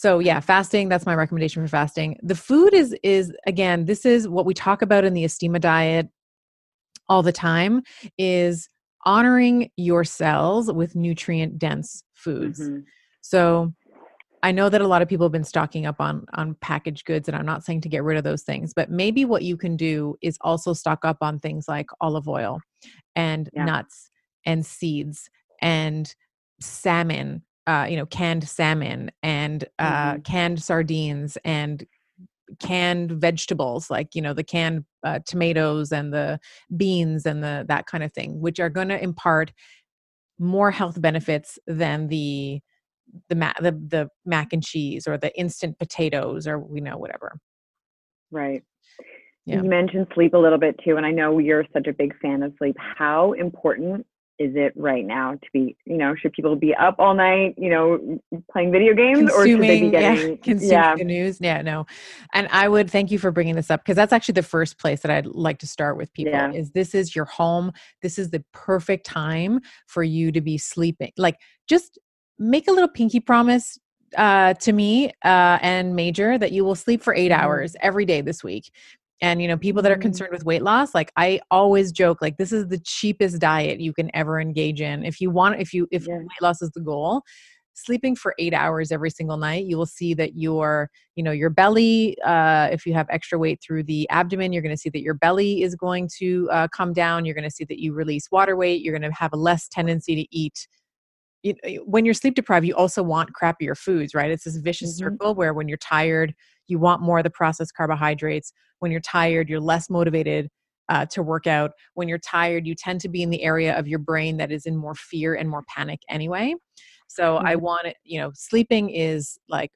Speaker 1: so yeah fasting that's my recommendation for fasting the food is is again this is what we talk about in the estima diet all the time is honoring your cells with nutrient dense foods mm-hmm. so I know that a lot of people have been stocking up on on packaged goods and I'm not saying to get rid of those things, but maybe what you can do is also stock up on things like olive oil and yeah. nuts and seeds and salmon uh, you know, canned salmon and uh, mm-hmm. canned sardines and canned vegetables like you know the canned uh, tomatoes and the beans and the that kind of thing which are going to impart more health benefits than the the mac the, the mac and cheese or the instant potatoes or you know whatever
Speaker 2: right yeah. you mentioned sleep a little bit too and i know you're such a big fan of sleep how important is it right now to be you know should people be up all night you know playing video games
Speaker 1: consuming,
Speaker 2: or should they be [laughs] getting
Speaker 1: yeah, consuming yeah. the news yeah no and i would thank you for bringing this up because that's actually the first place that i'd like to start with people yeah. is this is your home this is the perfect time for you to be sleeping like just make a little pinky promise uh, to me uh, and major that you will sleep for 8 mm-hmm. hours every day this week and you know people that are mm-hmm. concerned with weight loss like i always joke like this is the cheapest diet you can ever engage in if you want if you if yeah. weight loss is the goal sleeping for eight hours every single night you will see that your you know your belly uh, if you have extra weight through the abdomen you're going to see that your belly is going to uh, come down you're going to see that you release water weight you're going to have a less tendency to eat you when you're sleep deprived you also want crappier foods right it's this vicious mm-hmm. circle where when you're tired you want more of the processed carbohydrates. When you're tired you're less motivated uh, to work out. When you're tired you tend to be in the area of your brain that is in more fear and more panic anyway. So mm-hmm. i want it you know sleeping is like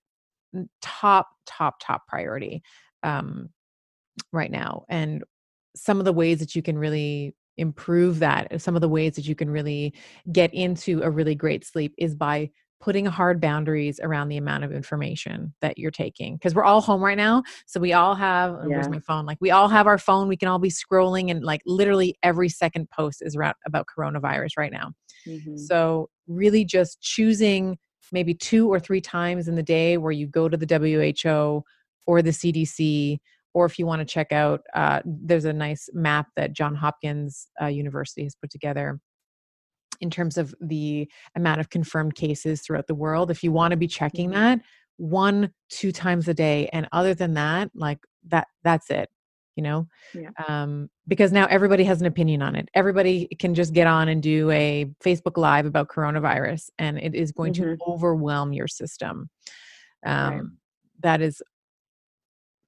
Speaker 1: top top top priority um, right now. And some of the ways that you can really improve that some of the ways that you can really get into a really great sleep is by putting hard boundaries around the amount of information that you're taking because we're all home right now so we all have yeah. where's my phone like we all have our phone we can all be scrolling and like literally every second post is about coronavirus right now mm-hmm. so really just choosing maybe two or three times in the day where you go to the who or the cdc or if you want to check out uh, there's a nice map that john hopkins uh, university has put together in terms of the amount of confirmed cases throughout the world if you want to be checking mm-hmm. that one two times a day and other than that like that that's it you know yeah. um, because now everybody has an opinion on it everybody can just get on and do a facebook live about coronavirus and it is going mm-hmm. to overwhelm your system um, right. that is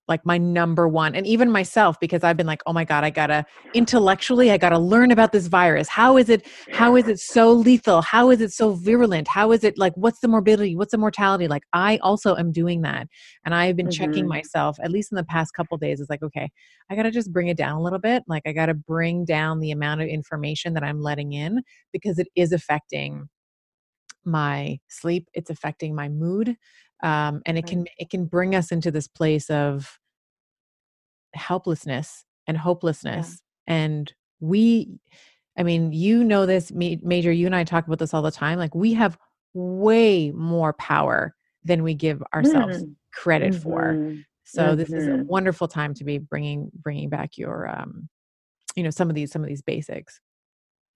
Speaker 1: like my number one and even myself because i've been like oh my god i gotta intellectually i gotta learn about this virus. How is it how is it so lethal? How is it so virulent? How is it like what's the morbidity? What's the mortality? Like i also am doing that and i've been mm-hmm. checking myself at least in the past couple days it's like okay i gotta just bring it down a little bit. Like i gotta bring down the amount of information that i'm letting in because it is affecting my sleep it's affecting my mood um, and it can it can bring us into this place of helplessness and hopelessness yeah. and we i mean you know this major you and i talk about this all the time like we have way more power than we give ourselves mm. credit mm-hmm. for so mm-hmm. this is a mm-hmm. wonderful time to be bringing bringing back your um you know some of these some of these basics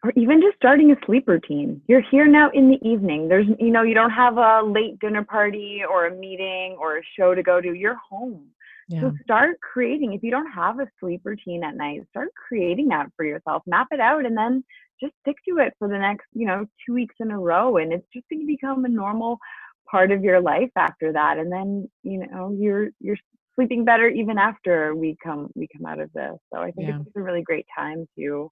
Speaker 2: or even just starting a sleep routine. You're here now in the evening. There's, you know, you don't have a late dinner party or a meeting or a show to go to. You're home. Yeah. So start creating. If you don't have a sleep routine at night, start creating that for yourself. Map it out and then just stick to it for the next, you know, two weeks in a row. And it's just going to become a normal part of your life after that. And then, you know, you're, you're sleeping better even after we come, we come out of this. So I think yeah. it's a really great time to,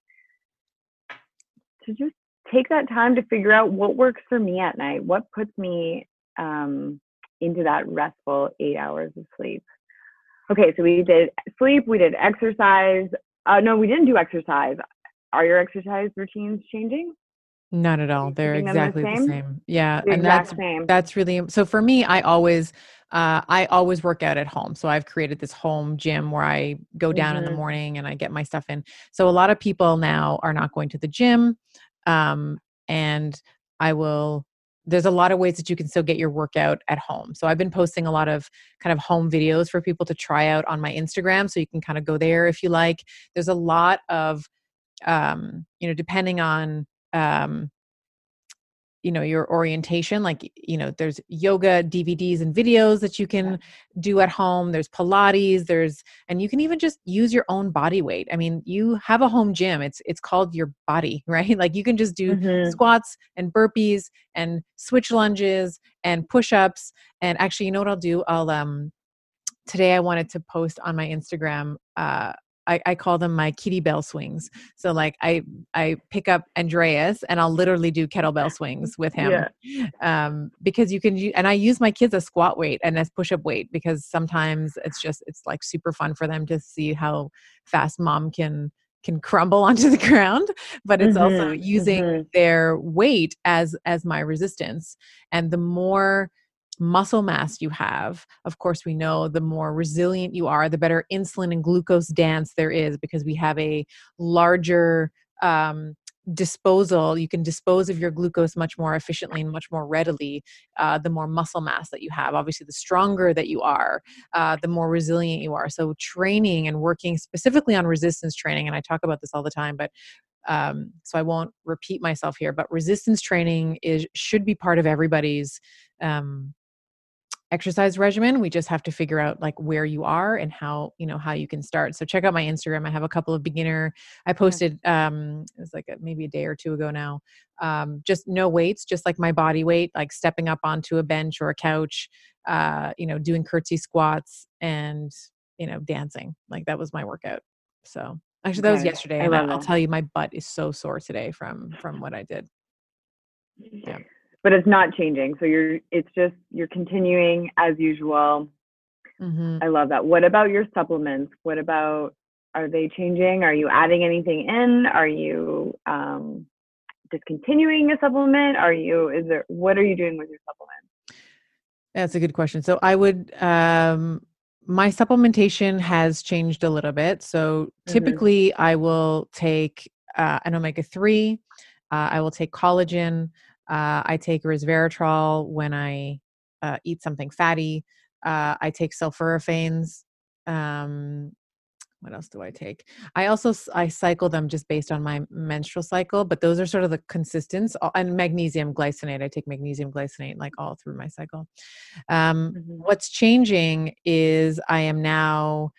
Speaker 2: to just take that time to figure out what works for me at night, what puts me um, into that restful eight hours of sleep. Okay, so we did sleep, we did exercise. Uh, no, we didn't do exercise. Are your exercise routines changing?
Speaker 1: Not at all. They're exactly the same? the same. Yeah,
Speaker 2: the and
Speaker 1: that's
Speaker 2: same.
Speaker 1: that's really so for me. I always uh, I always work out at home. So I've created this home gym where I go down mm-hmm. in the mm-hmm. morning and I get my stuff in. So a lot of people now are not going to the gym. Um, and I will, there's a lot of ways that you can still get your workout at home. So I've been posting a lot of kind of home videos for people to try out on my Instagram. So you can kind of go there if you like. There's a lot of, um, you know, depending on, um, you know your orientation like you know there's yoga dvds and videos that you can do at home there's pilates there's and you can even just use your own body weight. I mean you have a home gym it's it's called your body [laughs] right? Like you can just do mm-hmm. squats and burpees and switch lunges and push-ups and actually you know what i'll do? I'll um today i wanted to post on my instagram uh I, I call them my kitty bell swings. So like I I pick up Andreas and I'll literally do kettlebell [laughs] swings with him. Yeah. Um, because you can and I use my kids as squat weight and as push up weight because sometimes it's just it's like super fun for them to see how fast mom can can crumble [laughs] onto the ground but it's mm-hmm, also using mm-hmm. their weight as as my resistance and the more muscle mass you have, of course, we know the more resilient you are, the better insulin and glucose dance there is because we have a larger um, disposal. You can dispose of your glucose much more efficiently and much more readily uh, the more muscle mass that you have. Obviously, the stronger that you are, uh, the more resilient you are. So, training and working specifically on resistance training, and I talk about this all the time, but um, so I won't repeat myself here, but resistance training is should be part of everybody's um, exercise regimen we just have to figure out like where you are and how you know how you can start. So check out my instagram i have a couple of beginner i posted um it was like a, maybe a day or two ago now um just no weights just like my body weight like stepping up onto a bench or a couch uh you know doing curtsy squats and you know dancing like that was my workout. So actually that was yesterday and I'll, I'll tell you my butt is so sore today from from what i did.
Speaker 2: Yeah [laughs] but it's not changing. So you're it's just you're continuing as usual. Mm-hmm. I love that. What about your supplements? What about are they changing? Are you adding anything in? Are you um, discontinuing a supplement? Are you is there what are you doing with your supplements?
Speaker 1: That's a good question. So I would um my supplementation has changed a little bit. So mm-hmm. typically mm-hmm. I will take uh, an omega 3, uh, I will take collagen, uh, I take resveratrol when I uh, eat something fatty. Uh, I take sulforaphanes. Um, what else do I take? I also I cycle them just based on my menstrual cycle, but those are sort of the consistence. And magnesium glycinate, I take magnesium glycinate like all through my cycle. Um, mm-hmm. What's changing is I am now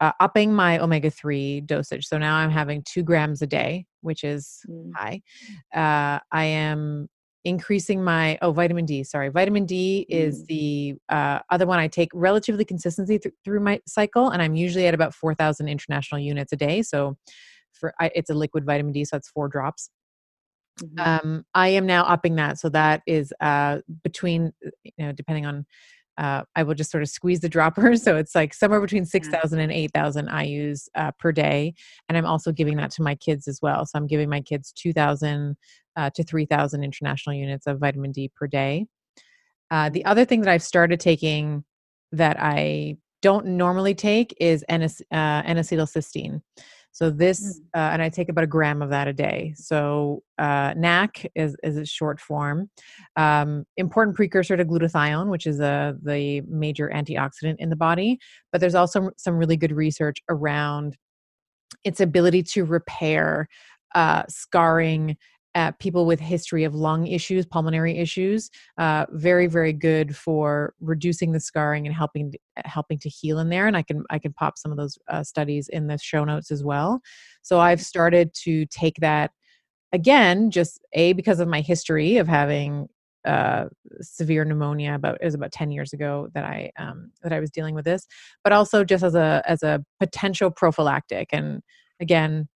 Speaker 1: uh, upping my omega 3 dosage. So now I'm having two grams a day, which is mm. high. Uh, I am increasing my oh vitamin d sorry vitamin d is mm. the uh, other one i take relatively consistently th- through my cycle and i'm usually at about 4000 international units a day so for I, it's a liquid vitamin d so it's four drops mm-hmm. um, i am now upping that so that is uh, between uh, you know depending on uh, I will just sort of squeeze the dropper. [laughs] So it's like somewhere between 6,000 and 8,000 IUs uh, per day. And I'm also giving that to my kids as well. So I'm giving my kids 2,000 uh, to 3,000 international units of vitamin D per day. Uh, the other thing that I've started taking that I don't normally take is N- uh, N-acetylcysteine. So this, mm. uh, and I take about a gram of that a day. So uh, NAC is, is a short form. Um, important precursor to glutathione, which is a, uh, the major antioxidant in the body. But there's also some really good research around its ability to repair uh, scarring uh, people with history of lung issues, pulmonary issues, uh, very very good for reducing the scarring and helping helping to heal in there. And I can I can pop some of those uh, studies in the show notes as well. So I've started to take that again, just a because of my history of having uh, severe pneumonia about it was about 10 years ago that I um, that I was dealing with this, but also just as a as a potential prophylactic. And again,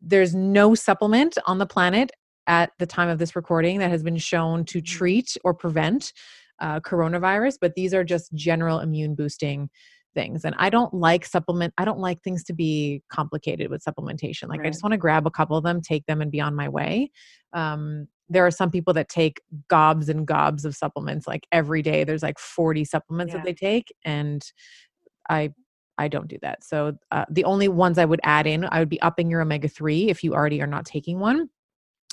Speaker 1: there's no supplement on the planet at the time of this recording that has been shown to mm-hmm. treat or prevent uh, coronavirus, but these are just general immune boosting things. And I don't like supplement, I don't like things to be complicated with supplementation. Like,
Speaker 2: Right.
Speaker 1: I just want to grab a couple of them, take them, and be on my way. Um, there are some people that take gobs and gobs of supplements like every day. There's like 40 supplements
Speaker 2: Yeah.
Speaker 1: that they take. And I I don't do that. So uh, the only ones I would add in, I would be upping your omega three if you already are not taking one,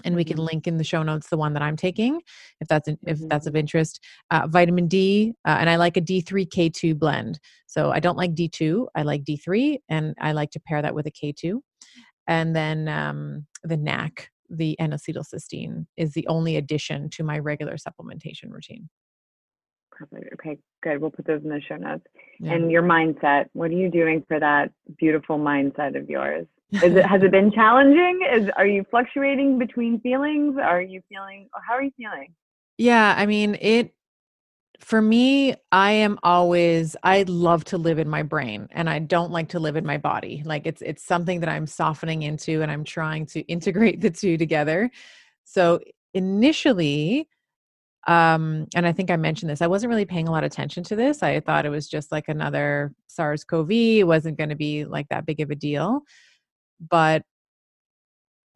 Speaker 1: and we can
Speaker 2: Mhm.
Speaker 1: link in the show notes the one that I'm taking if that's in, if that's
Speaker 2: Mhm.
Speaker 1: of interest. Uh, vitamin D, uh, and I like a D3 K2 blend. So I don't like D2, I like D3, and I like to pair that with a K2. And then um, the NAC, the N-acetylcysteine, is the only addition to my regular supplementation routine.
Speaker 2: Okay, good. We'll put those in the show notes.
Speaker 1: Yeah.
Speaker 2: And your mindset. What are you doing for that beautiful mindset of yours? Is it has it [laughs] been challenging? Is are you fluctuating between feelings? Are you feeling? How are you feeling?
Speaker 1: Yeah, I mean, it for me, I am always I love to live in my brain and I don't like to live in my body. Like it's it's something that I'm softening into and I'm trying to integrate [laughs] the two together. So initially um and I think I mentioned this. I wasn't really paying a lot of attention to this. I thought it was just like another SARS-CoV. It wasn't going to be like that big of a deal. But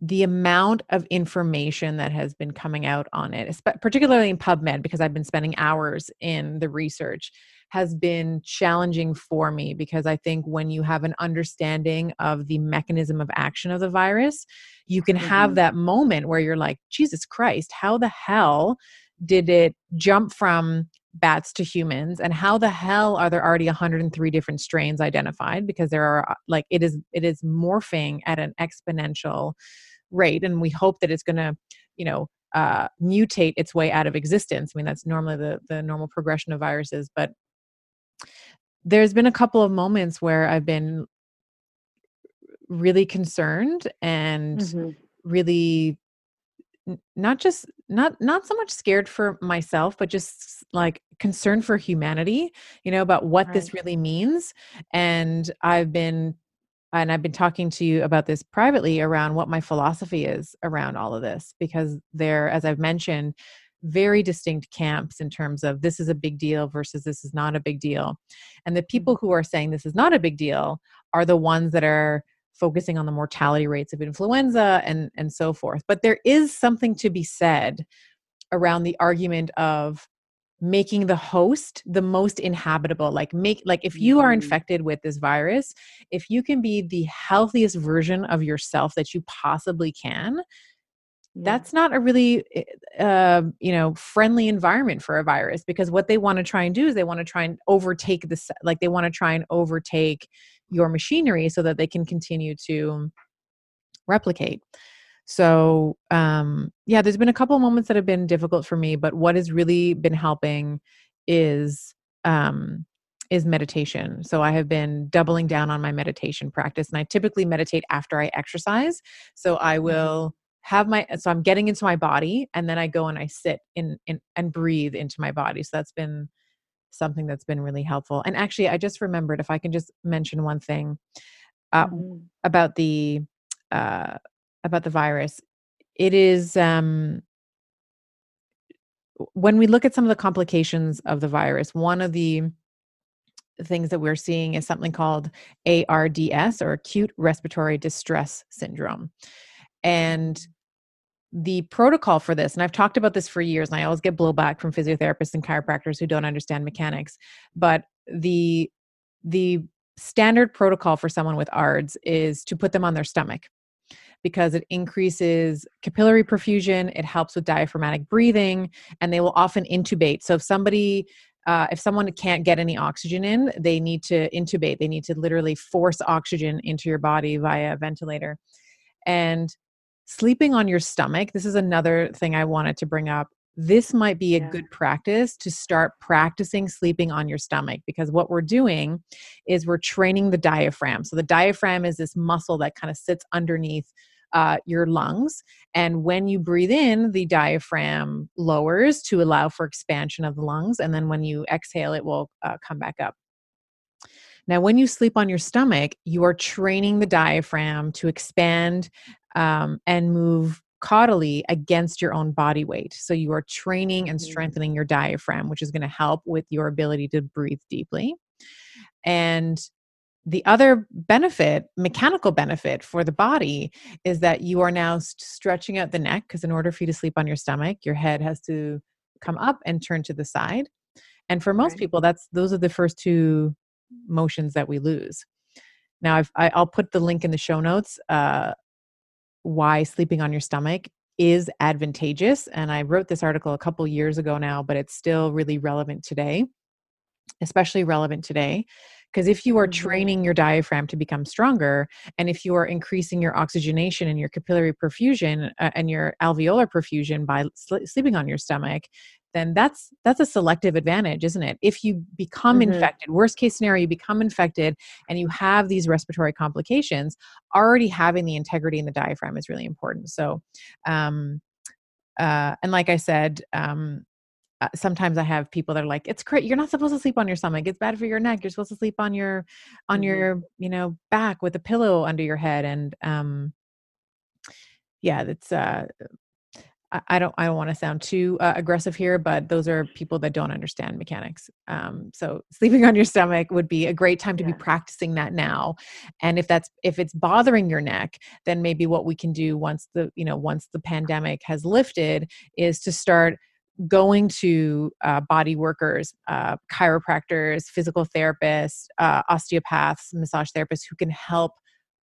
Speaker 1: the amount of information that has been coming out on it, particularly in PubMed, because I've been spending hours in the research, has been challenging for me because I think when you have an understanding of the mechanism of action of the virus, you can have
Speaker 2: Mhm.
Speaker 1: that moment where you're like, Jesus Christ, how the hell did it jump from bats to humans? And how the hell are there already 103 different strains identified? Because there are uh, like it is it is morphing at an exponential rate and we hope that it's going to you know uh, mutate its way out of existence. I mean that's normally the the normal progression of viruses but there's been a couple of moments where i've been really concerned and
Speaker 2: Mhm.
Speaker 1: really not just not not so much scared for myself but just like concerned for humanity you know about what this really means. And i've been and i've been talking to you about this privately around what my philosophy is around all of this because there as i've mentioned very distinct camps in terms of this is a big deal versus this is not a big deal. And the people mm-hmm. who are saying this is not a big deal are the ones that are focusing on the mortality rates of influenza and and so forth but there is something to be said around the argument of making the host the most inhabitable like make like if you are
Speaker 2: Mhm.
Speaker 1: infected with this virus if you can be the healthiest version of yourself that you possibly can that's not a really uh, you know friendly environment for a virus because what they want to try and do is they want to try and overtake this like they want to try and overtake your machinery so that they can continue to replicate. So um yeah there's been a couple of moments that have been difficult for me but what has really been helping is um is meditation. So i have been doubling down on my meditation practice and i typically meditate after i exercise. So i will have my so i'm getting into my body and then i go and i sit in, in and breathe into my body. So that's been something that's been really helpful and actually i just remembered if i can just mention one thing uh,
Speaker 2: Mhm.
Speaker 1: about the uh, about the virus it is um when we look at some of the complications of the virus one of the things that we're seeing is something called ARDS or acute respiratory distress syndrome and the protocol for this and I've talked about this for years and I always get blowback from physiotherapists and chiropractors who don't understand mechanics but the the standard protocol for someone with ARDS is to put them on their stomach because it increases capillary perfusion, it helps with diaphragmatic breathing, and they will often intubate. So if somebody uh, if someone can't get any oxygen in, they need to intubate. They need to literally force oxygen into your body via ventilator. And sleeping on your stomach, this is another thing I wanted to bring up. This might be a
Speaker 2: Yeah.
Speaker 1: good practice to start practicing sleeping on your stomach because what we're doing is we're training the diaphragm. So the diaphragm is this muscle that kind of sits underneath uh, your lungs. And when you breathe in, the diaphragm lowers to allow for expansion of the lungs. And then when you exhale, it will uh, come back up. Now, when you sleep on your stomach, you are training the diaphragm to expand um, and move caudally against your own body weight. So you are training and
Speaker 2: Mhm.
Speaker 1: strengthening your diaphragm, which is going to help with your ability to breathe deeply. And the other benefit, mechanical benefit for the body, is that you are now stretching out the neck because in order for you to sleep on your stomach, your head has to come up and turn to the side. And for most people, that's those are the first two motions that we lose. Now, I've, I, will put the link in the show notes. Uh, why sleeping on your stomach is advantageous, and I wrote this article a couple years ago now, but it's still really relevant today, especially relevant today because if you are mm-hmm. training your diaphragm to become stronger, and if you are increasing your oxygenation and your capillary perfusion uh, and your alveolar perfusion by sl- sleeping on your stomach, then that's that's a selective advantage isn't it if you become mm-hmm. infected worst case scenario you become infected and you have these respiratory complications already having the integrity in the diaphragm is really important so um uh and like i said um uh, sometimes I have people that are like, "It's great. You're not supposed to sleep on your stomach. It's bad for your neck. You're supposed to sleep on your on mm-hmm. your you know back with a pillow under your head." And um, yeah, that's uh, I, don't I don't want to sound too uh, aggressive here, but those are people that don't understand mechanics. Um, so [laughs] sleeping on your stomach would be a great time to yeah. be practicing that now. And if that's if it's bothering your neck, then maybe what we can do once the you know once the pandemic has lifted is to start going to uh, body workers, uh, chiropractors, physical therapists, uh, osteopaths, massage therapists who can help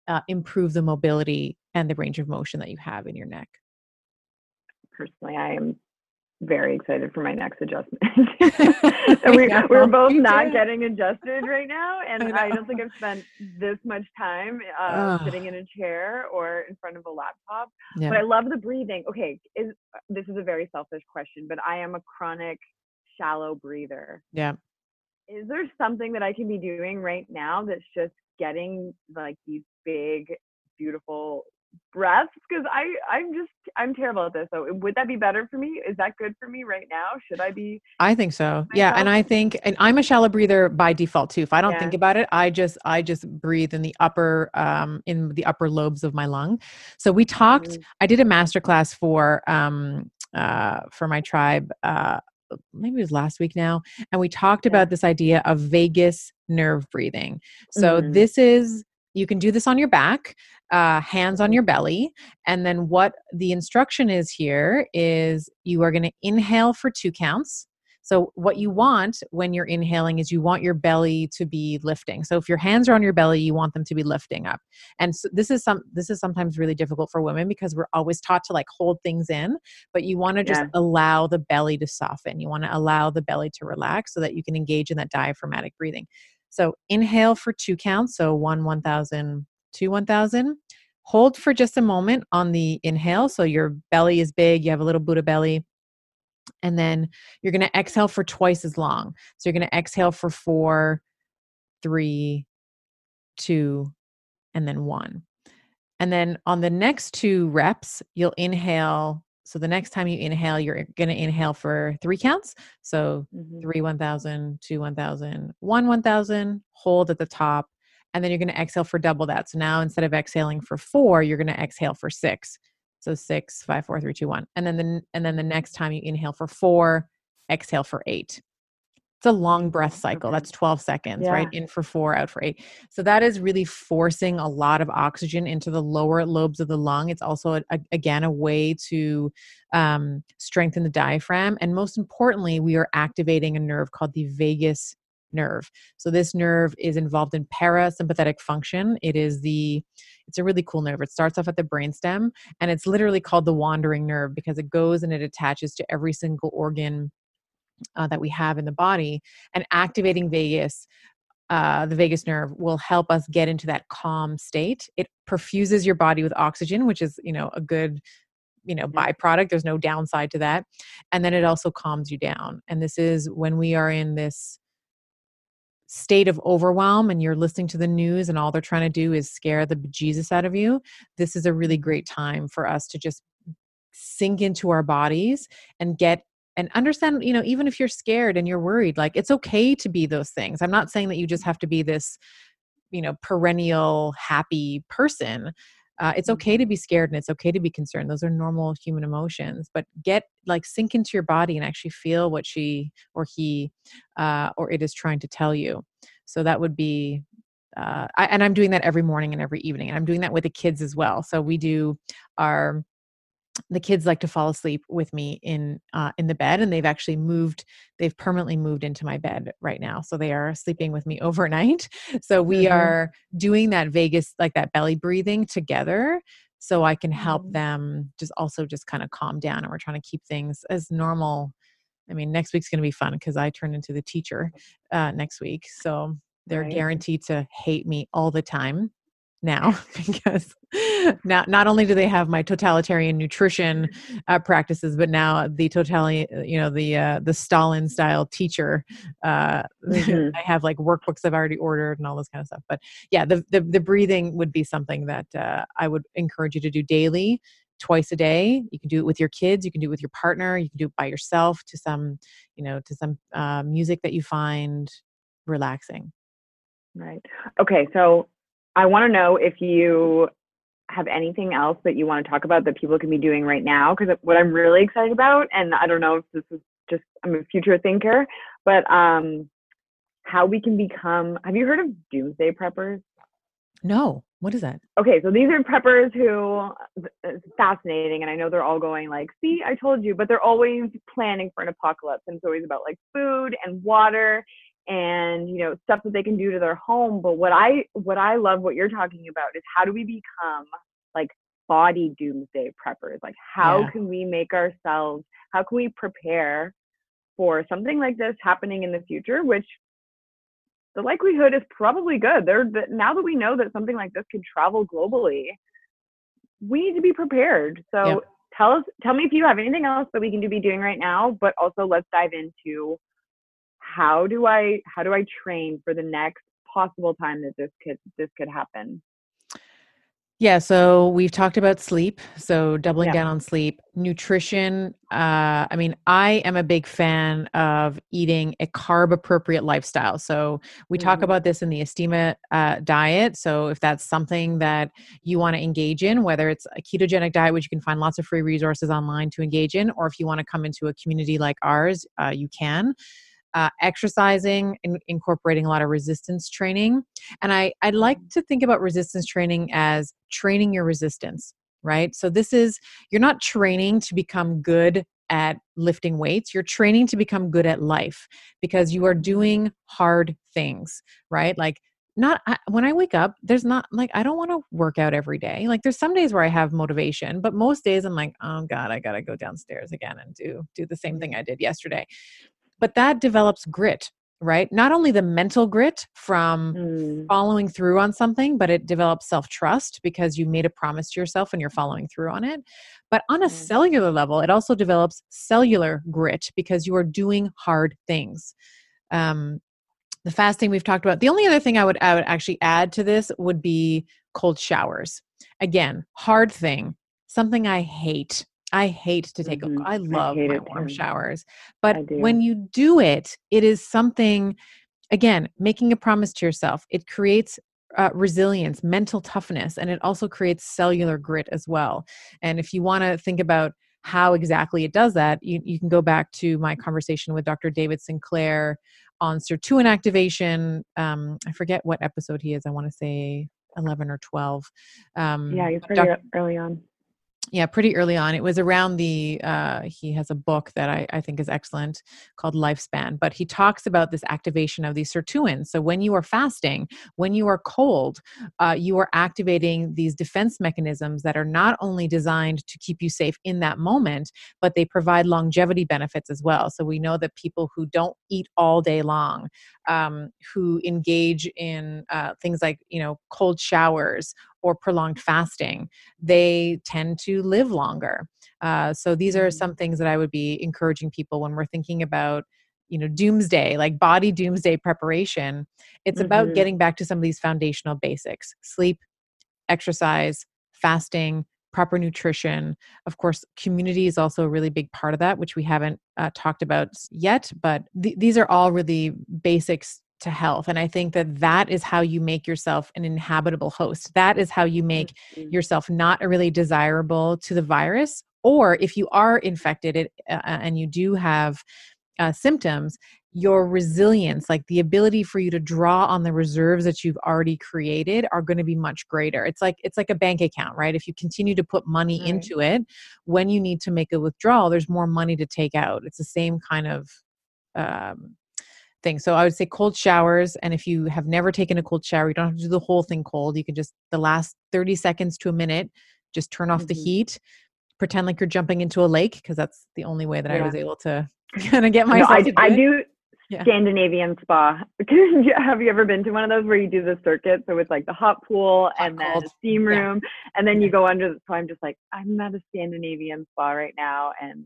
Speaker 1: uh, improve the mobility and the range of motion that you have in your neck.
Speaker 2: Personally, I am very excited for my next adjustment. [laughs] we, we're both not getting adjusted right now, and I, I, don't think I've spent this much time uh, sitting in a chair or in front of a laptop. Yeah. But I love the breathing. Okay, is this is a very selfish question, but I am a chronic shallow breather.
Speaker 1: Yeah.
Speaker 2: Is there something that I can be doing right now that's just getting like these big, beautiful breaths because I I'm just I'm terrible at this. So would that be better for me? Is that good for me right now? Should I be?
Speaker 1: I think so. Yeah, and I think and I'm a shallow breather by default too. If I don't yeah. think about it, I just I just breathe in the upper um in the upper lobes of my lung. So we talked. Mm-hmm. I did a master class for um uh for my tribe uh maybe it was last week now and we talked yeah. about this idea of vagus nerve breathing so mm-hmm. this is you can do this on your back uh, hands on your belly. And then what the instruction is here is you are going to inhale for two counts. So, what you want when you're inhaling is you want your belly to be lifting. So, if your hands are on your belly, you want them to be lifting up. And so this is some this is sometimes really difficult for women because we're always taught to like hold things in, but you want to just yeah. allow the belly to soften. You want to allow the belly to relax so that you can engage in that diaphragmatic breathing. So, inhale for two counts. So, one 1000 to 1000. Hold for just a moment on the inhale. So your belly is big, you have a little Buddha belly. And then you're going to exhale for twice as long. So you're going to exhale for four, three, two, and then one. And then on the next two reps, you'll inhale. So the next time you inhale, you're going to inhale for three counts. So mm-hmm. three, 1000, two, 1000, one, 1000, hold at the top, and then you're going to exhale for double that. So now instead of exhaling for four, you're going to exhale for six. So six, five, four, three, two, one. And then the and then the next time you inhale for four, exhale for eight. It's a long breath cycle. That's 12 seconds, yeah. right? In for four, out for eight. So that is really forcing a lot of oxygen into the lower lobes of the lung. It's also, a, a, again, a way to um, strengthen the diaphragm. And most importantly, we are activating a nerve called the vagus nerve. So this nerve is involved in parasympathetic function. It is the it's a really cool nerve. It starts off at the brainstem and it's literally called the wandering nerve because it goes and it attaches to every single organ uh, that we have in the body and activating vagus uh, the vagus nerve will help us get into that calm state. It perfuses your body with oxygen, which is, you know, a good, you know, byproduct. There's no downside to that. And then it also calms you down. And this is when we are in this state of overwhelm and you're listening to the news and all they're trying to do is scare the Jesus out of you, this is a really great time for us to just sink into our bodies and get and understand, you know, even if you're scared and you're worried, like it's okay to be those things. I'm not saying that you just have to be this, you know, perennial happy person uh, it's okay to mm-hmm. be scared and it's okay to be concerned those are normal human emotions but get like sink into your body and actually feel what she or he uh, or it is trying to tell you So that would be uh, I, and I'm doing that every morning and every evening, and I'm doing that with the kids as well. So we do our the kids like to fall asleep with me in uh, in the bed and they've actually moved they've permanently moved into my bed right now so they are sleeping with me [laughs] overnight so we mm-hmm. are doing that vagus like that belly breathing together so i can help mm-hmm. them just also just kind of calm down and we're trying to keep things as normal i mean next week's going to be fun because i turn into the teacher uh, next week so they're right. guaranteed to hate me all the time now [laughs] because now not only do they have my totalitarian nutrition uh, practices but now the totalitarian you know the uh, the stalin style teacher uh, mm-hmm. i have like workbooks i've already ordered and all this kind of stuff. But yeah the the, the breathing would be something that uh, i would encourage you to do daily twice a day. You can do it with your kids you can do it with your partner you can do it by yourself to some you know to some uh, music that you find relaxing.
Speaker 2: Right. Okay so I want to know if you have anything else that you want to talk about that people can be doing right now. Because what I'm really excited about, and I don't know if this is just, I'm a future thinker, but um, how we can become. Have you heard of doomsday preppers?
Speaker 1: No. What is that?
Speaker 2: Okay, so these are preppers who it's fascinating, and I know they're all going like, "See, I told you," but they're always planning for an apocalypse, and it's always about like food and water and you know stuff that they can do to their home but what i what i love what you're talking about is how do we become like body doomsday preppers like how yeah. can we make ourselves how can we prepare for something like this happening in the future which the likelihood is probably good there now that we know that something like this could travel globally we need to be prepared so yeah. tell us tell me if you have anything else that we can do be doing right now but also let's dive into how do I how do I train for the next possible time that this could this could happen?
Speaker 1: Yeah, so we've talked about sleep, so doubling yeah. down on sleep, nutrition. Uh, I mean, I am a big fan of eating a carb appropriate lifestyle. So we mm-hmm. talk about this in the Estima uh, diet. So if that's something that you want to engage in, whether it's a ketogenic diet, which you can find lots of free resources online to engage in, or if you want to come into a community like ours, uh, you can uh, exercising and incorporating a lot of resistance training. And I, I like mm. to think about resistance training as training your resistance, right? So this is, you're not training to become good at lifting weights, you're training to become good at life because you are doing hard things, right? Like not I, when I wake up, there's not like I don't want to work out every day. Like there's some days where I have motivation, but most days I'm like, oh God, I gotta go downstairs again and do do the same thing I did yesterday but that develops grit right? Not only the mental grit from mm. following through on something but it develops self-trust because you made a promise to yourself and you're following through on it. But on a mm. cellular level it also develops cellular grit because you are doing hard things. Um, the fasting we've talked about the only other thing i would i would actually add to this would be cold showers. Again hard thing something i hate I hate to take mm-hmm. a, I love I my warm too. showers. But when you do it, it is something again, making a promise to yourself. It creates uh, resilience, mental toughness, and it also creates cellular grit as well. And if you want to think about how exactly it does that, you, you can go back to my conversation with Dr. David Sinclair on sirtuin activation. Um, I forget what episode he is. I want to say 11 or 12.
Speaker 2: Um, yeah, he's pretty Dr. early on
Speaker 1: yeah pretty early on it was around the uh, he has a book that I, I think is excellent called lifespan but he talks about this activation of these sirtuins. So when you are fasting when you are cold uh, you are activating these defense mechanisms that are not only designed to keep you safe in that moment but they provide longevity benefits as well. So we know that people who don't eat all day long um, who engage in uh, things like you know cold showers or prolonged fasting, they tend to live longer. Uh, so these are mm. some things that I would be encouraging people when we're thinking about you know doomsday like body doomsday preparation it's mm-hmm. about getting back to some of these foundational basics sleep exercise fasting proper nutrition of course community is also a really big part of that which we haven't uh, talked about yet but th- these are all really basics to health and i think that that is how you make yourself an inhabitable host that is how you make mm-hmm. yourself not really desirable to the virus or if you are infected it, uh, uh, and you do have uh, symptoms your resilience, like the ability for you to draw on the reserves that you've already created are going to be much greater. It's like it's like a bank account, right? If you continue to put money right. into it, when you need to make a withdrawal, there's more money to take out. It's the same kind of um, thing. So I would say cold showers. And if you have never taken a cold shower, you don't have to do the whole thing cold. You can just the last 30 seconds to a minute, just turn off mm-hmm. the heat, pretend like you're jumping into a lake, because that's the only way that yeah. I was able to [laughs] kind of get myself.
Speaker 2: No, I, I do yeah. Scandinavian spa. [laughs] have you ever been to one of those where you do the circuit? So it's like the hot pool hot and then the steam room, yeah. and then you go under. So I'm just like, I'm at a Scandinavian spa right now and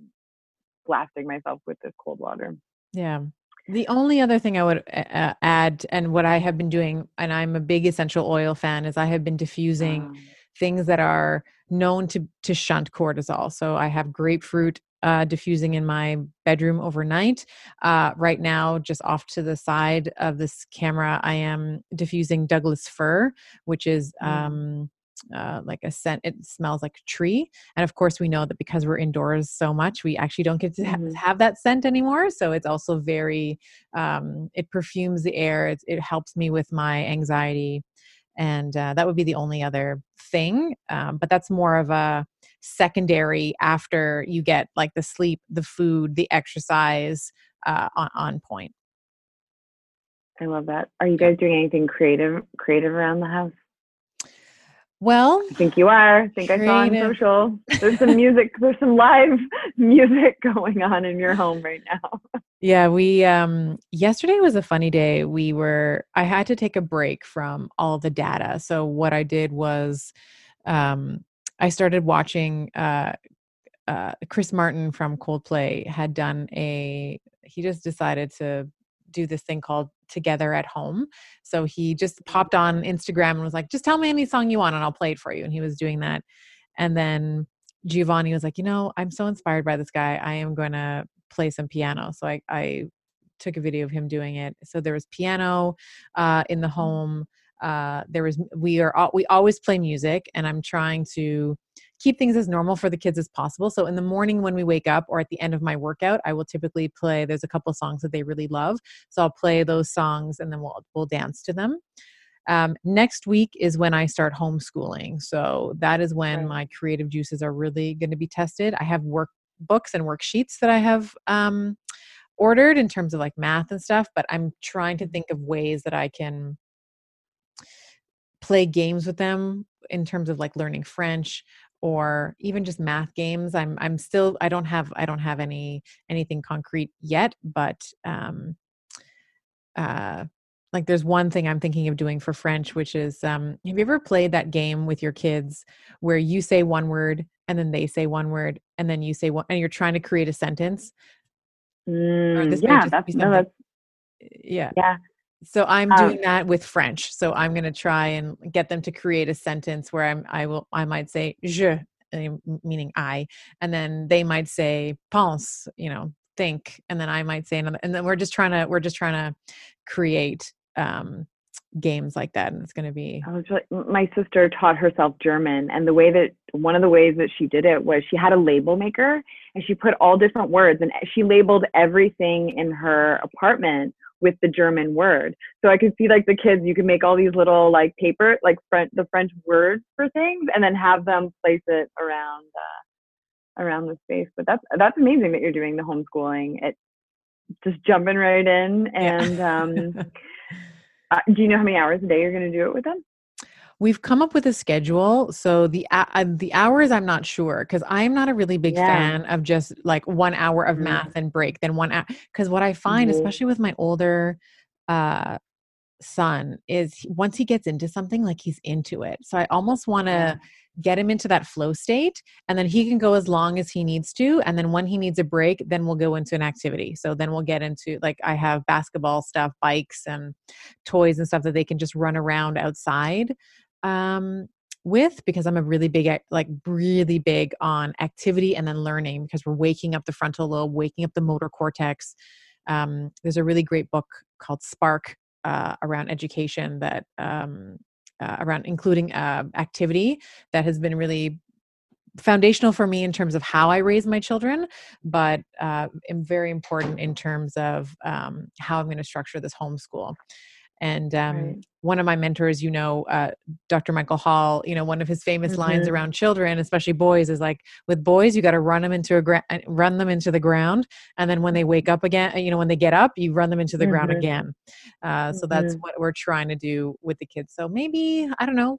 Speaker 2: blasting myself with this cold water.
Speaker 1: Yeah. The only other thing I would uh, add, and what I have been doing, and I'm a big essential oil fan, is I have been diffusing um. things that are known to to shunt cortisol. So I have grapefruit uh, diffusing in my bedroom overnight. Uh, right now, just off to the side of this camera, I am diffusing Douglas fir, which is mm. um, uh, like a scent. It smells like a tree, and of course, we know that because we're indoors so much, we actually don't get to ha- mm-hmm. have that scent anymore. So it's also very. Um, it perfumes the air. It, it helps me with my anxiety and uh, that would be the only other thing um, but that's more of a secondary after you get like the sleep the food the exercise uh, on, on point
Speaker 2: i love that are you guys doing anything creative creative around the house
Speaker 1: well,
Speaker 2: I think you are. I think creative. I saw on social. There's some music. there's some live [laughs] music going on in your home right now.
Speaker 1: Yeah, we um yesterday was a funny day. We were I had to take a break from all the data. So what I did was um I started watching uh uh Chris Martin from Coldplay had done a he just decided to do this thing called together at home. So he just mm-hmm. popped on Instagram and was like, just tell me any song you want and I'll play it for you. And he was doing that. And then Giovanni was like, you know, I'm so inspired by this guy. I am going to play some piano. So I, I took a video of him doing it. So there was piano uh, in the mm-hmm. home. Uh, there was we are we always play music, and I'm trying to keep things as normal for the kids as possible. So in the morning when we wake up or at the end of my workout, I will typically play there's a couple songs that they really love. So I'll play those songs and then we'll we'll dance to them. Um, next week is when I start homeschooling. So that is when right. my creative juices are really going to be tested. I have workbooks and worksheets that I have um, ordered in terms of like math and stuff, but I'm trying to mm-hmm. think of ways that I can play games with them in terms of like learning French or even just math games i'm i'm still i don't have i don't have any anything concrete yet but um uh like there's one thing i'm thinking of doing for french which is um have you ever played that game with your kids where you say one word and then they say one word and then you say one and you're trying to create a sentence?
Speaker 2: Mm, yeah that's, no, that's
Speaker 1: yeah.
Speaker 2: Yeah
Speaker 1: so I'm um doing um, that with French. So I'm going to try and get them to create a sentence where I'm I will I might say je eh, meaning I and then they might say pense, you know, think and then I might say another and then we're just trying to we're just trying to create um games like that and it's going to be
Speaker 2: like, my sister taught herself german and the way that one of the ways that she did it was she had a label maker and she put all different words and she labeled everything in her apartment with the German word. So I could see like the kids, you can make all these little like paper, like French, the French words for things, and then have them place it around uh, around the space. But that's that's amazing that you're doing the homeschooling. It just jumping right in. And um, [laughs] uh, do you know how many hours a day you're going to do it with them?
Speaker 1: We've come up with a schedule. So the uh, the hours I'm not sure because I'm not a really big yeah. fan of just like one hour of mm-hmm. math and break, then one hour. Because what I find, mm-hmm. especially with my older uh, son, is once he gets into something, like he's into it. So I almost want to. Yeah get him into that flow state and then he can go as long as he needs to and then when he needs a break then we'll go into an activity so then we'll get into like i have basketball stuff bikes and toys and stuff that they can just run around outside um, with because I'm a really big, like, really big on activity and then learning because we're waking up the frontal lobe, waking up the motor cortex. Um, there's a really great book called Spark uh, around education that um, uh, around including uh, activity that has been really foundational for me in terms of how I raise my children, but uh, very important in terms of um, how I'm going to structure this homeschool. And um, right. one of my mentors, you know, uh, Dr. Michael Hall, you know, one of his famous mm-hmm. lines around children, especially boys, is like, with boys, you got to run them into a gra- uh, run them into the ground, and then when they wake up again, you know, when they get up, you run them into the mm-hmm. ground again. Uh, so mm-hmm. that's what we're trying to do with the kids. So maybe I don't know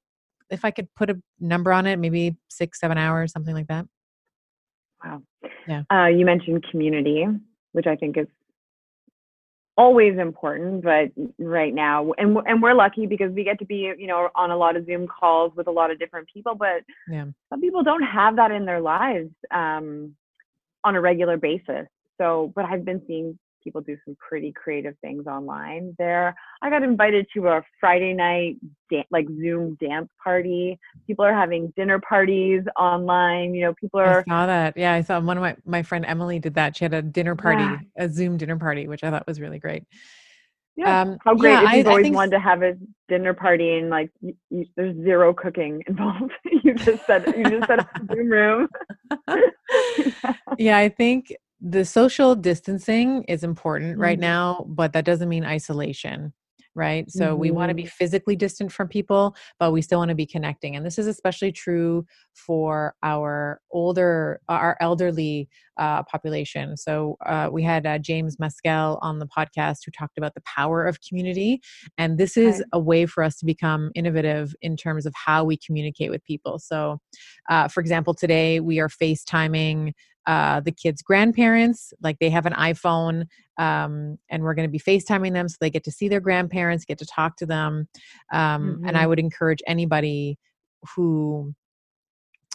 Speaker 1: if I could put a number on it, maybe six, seven hours, something like that.
Speaker 2: Wow. Yeah. Uh, you mentioned community, which I think is always important but right now and and we're lucky because we get to be you know on a lot of zoom calls with a lot of different people but yeah. some people don't have that in their lives um, on a regular basis so but i've been seeing people do some pretty creative things online there. I got invited to a Friday night dan- like Zoom dance party. People are having dinner parties online. You know, people are.
Speaker 1: I saw that. Yeah, I saw one of my my friend Emily did that. She had a dinner party, yeah. a Zoom dinner party, which I thought was really great.
Speaker 2: Yeah. Um, How great yeah, if you've I, always I wanted to have a dinner party and like you, you, there's zero cooking [laughs] involved. you just said you just set up a Zoom room. [laughs]
Speaker 1: yeah, I think the social distancing is important mm-hmm. right now, but that doesn't mean isolation right? So mm-hmm. we want to be physically distant from people, but we still want to be connecting. And this is especially true for our older, our elderly uh, population. So uh, we had uh, James Maskell on the podcast who talked about the power of community. And this is right. a way for us to become innovative in terms of how we communicate with people. So, uh, for example, today we are FaceTiming uh, the kids' grandparents. Like they have an iPhone, um, and we're going to be FaceTiming them so they get to see their grandparents, get to talk to them. Um, mm-hmm. And I mm-hmm. would encourage anybody who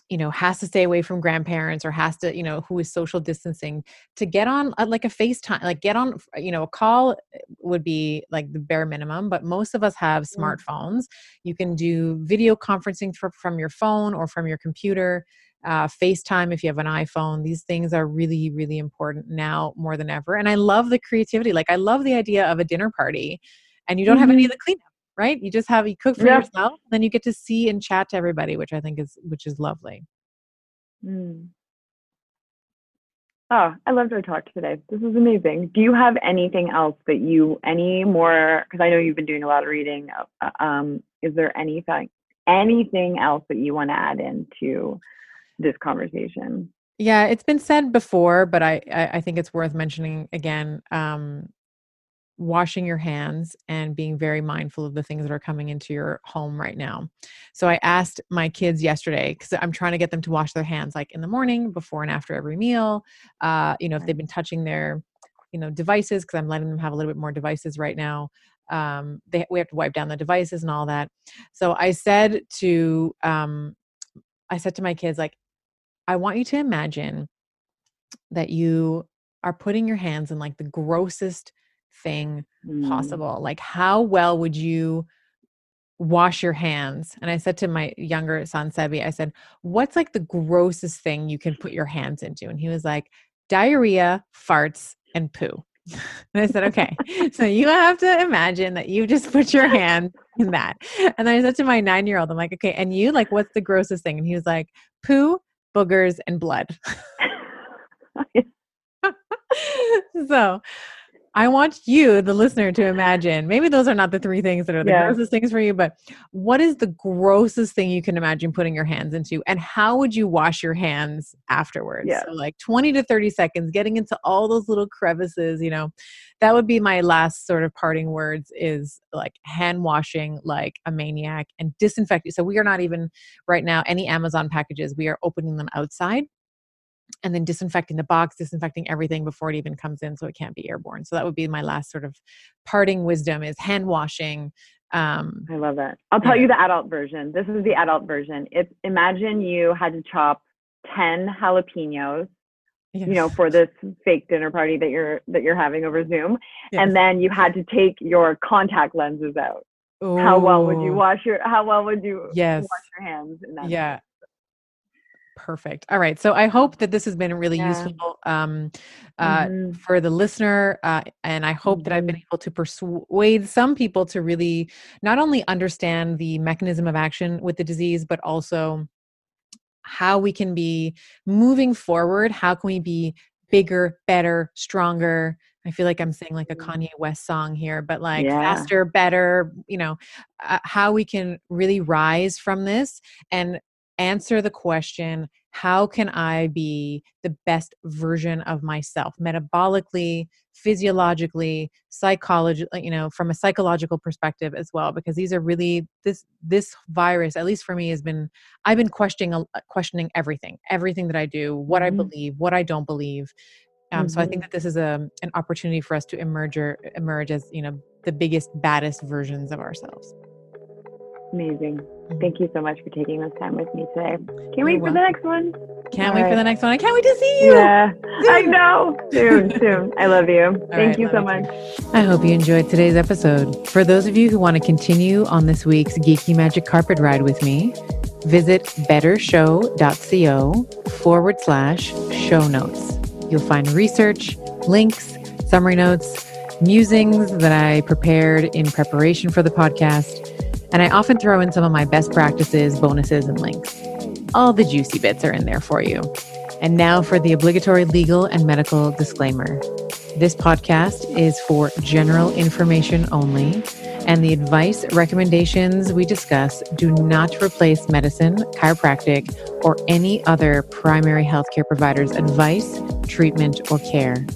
Speaker 1: you know has to stay away from grandparents or has to you know who is social distancing to get on uh, like a facetime like get on you know a call eh, would be like the bare minimum but most of us have smartphones you can do video conferencing for, from your phone or from your computer uh, FaceTime if you have an iPhone. These things are really, really important now more than ever. And I love the creativity. Like I love the idea of a dinner party and you don't mm-hmm. have any of mm-hmm. the cleanup, right? You just have you cook for yeah. yourself, then you get to see and chat to everybody, which I think is which is lovely.
Speaker 2: Mm. Oh, I loved our talk today. This is amazing. Do you have anything else that you, any more, because I know you've been doing a lot of reading. Uh, um, is there anything, anything else that you want to add into this conversation.
Speaker 1: Yeah, it's been said before, but I I, think it's worth mentioning again. Um, washing your hands and being very mindful of the things that are coming into your home right now. So I asked my kids yesterday because I'm trying to get them to wash their hands like in the morning, before and after every meal. Uh, you know, if they've been touching their, you know, devices because I'm letting them have a little bit more devices right now. Um, they we have to wipe down the devices and all that. So I said to um, I said to my kids like I want you to imagine that you are putting your hands in like the grossest thing mm. possible. Like, how well would you wash your hands? And I said to my younger son, Sebi, I said, What's like the grossest thing you can put your hands into? And he was like, Diarrhea, farts, and poo. [laughs] And I said, okay, [laughs] so you have to imagine that you just put your hand in that. And I said to my nine year old, I'm like, okay, and you, like, what's the grossest thing? And he was like, poo, boogers, and blood. [laughs] [laughs] so I want you, the listener, to imagine maybe those are not the three things that are the yeah. grossest things for you, but what is the grossest thing you can imagine putting your hands into? And how would you wash your hands afterwards? Yeah. So, like 20 to 30 seconds, getting into all those little crevices, you know, that would be my last sort of parting words is like hand washing like a maniac and disinfecting. So, we are not even right now, any Amazon packages, we are opening them outside and then disinfecting the box, disinfecting everything before it even comes in so it can't be airborne. So that would be my last sort of parting wisdom is hand washing.
Speaker 2: Um, I love that. I'll tell you the adult version. This is the adult version. It's imagine you had to chop 10 jalapenos Yes. you know for this fake dinner party that you're that you're having over zoom yes. and then you had to take your contact lenses out Ooh. how well would you wash your how well would you yes. wash your hands in that
Speaker 1: yeah Perfect. All right. So I hope that this has been really yeah. useful um, uh, mm-hmm. for the listener. Uh, and I hope mm-hmm. that I've been mm-hmm. able to persuade some people to really not only understand the mechanism of action with the disease, but also how we can be moving forward. How can we be bigger, better, stronger? I feel like I'm saying like a mm. Kanye West song here, but like yeah. faster, better, you know, uh, how we can really rise from this and answer the question how can I be the best version of myself metabolically, physiologically, psychologically, you know, from a psychological perspective as well because these are really this this virus at least for me has been I've been questioning questioning everything, everything that I do, what mm-hmm. I believe, what I don't believe um, mm-hmm. So I think mm-hmm. that this is a an opportunity for us to emerge or emerge as you know the biggest, baddest versions of ourselves.
Speaker 2: Amazing. Mm-hmm. Thank you so much for taking this time with me today. Can't You're wait welcome. for the next one.
Speaker 1: Can't All wait right. for the next one. I can't wait to see you.
Speaker 2: Yeah, soon. I know. Soon, [laughs] soon. I love you. All Thank right, you so much.
Speaker 1: I hope you enjoyed today's episode. For those of you who want to continue on this week's Geeky Magic Carpet Ride with me, visit bettershow.co forward slash show notes. You'll find research, links, summary notes, musings that I prepared in preparation for the podcast, and I often throw in some of my best practices, bonuses, and links. All the juicy bits are in there for you. And now for the obligatory legal and medical disclaimer. This podcast is for general information only, and the advice recommendations we discuss do not replace medicine, chiropractic, or any other primary healthcare provider's advice, treatment, or care.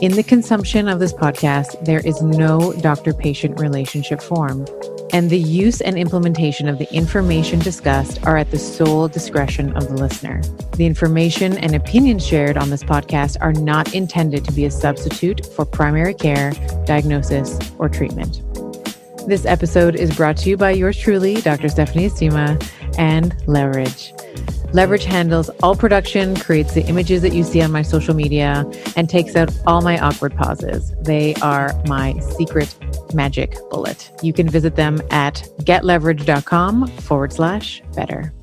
Speaker 1: In the consumption of this podcast, there is no doctor patient relationship formed, and the use and implementation of the information discussed are at the sole discretion of the listener. The information and opinions shared on this podcast are not intended to be a substitute for primary care, diagnosis, or treatment. This episode is brought to you by yours truly, Dr. Stephanie Estima, and Leverage. Leverage handles all production, creates the images that you see on my social media, and takes out all my awkward pauses. They are my secret magic bullet. You can visit them at getleverage.com forward slash better.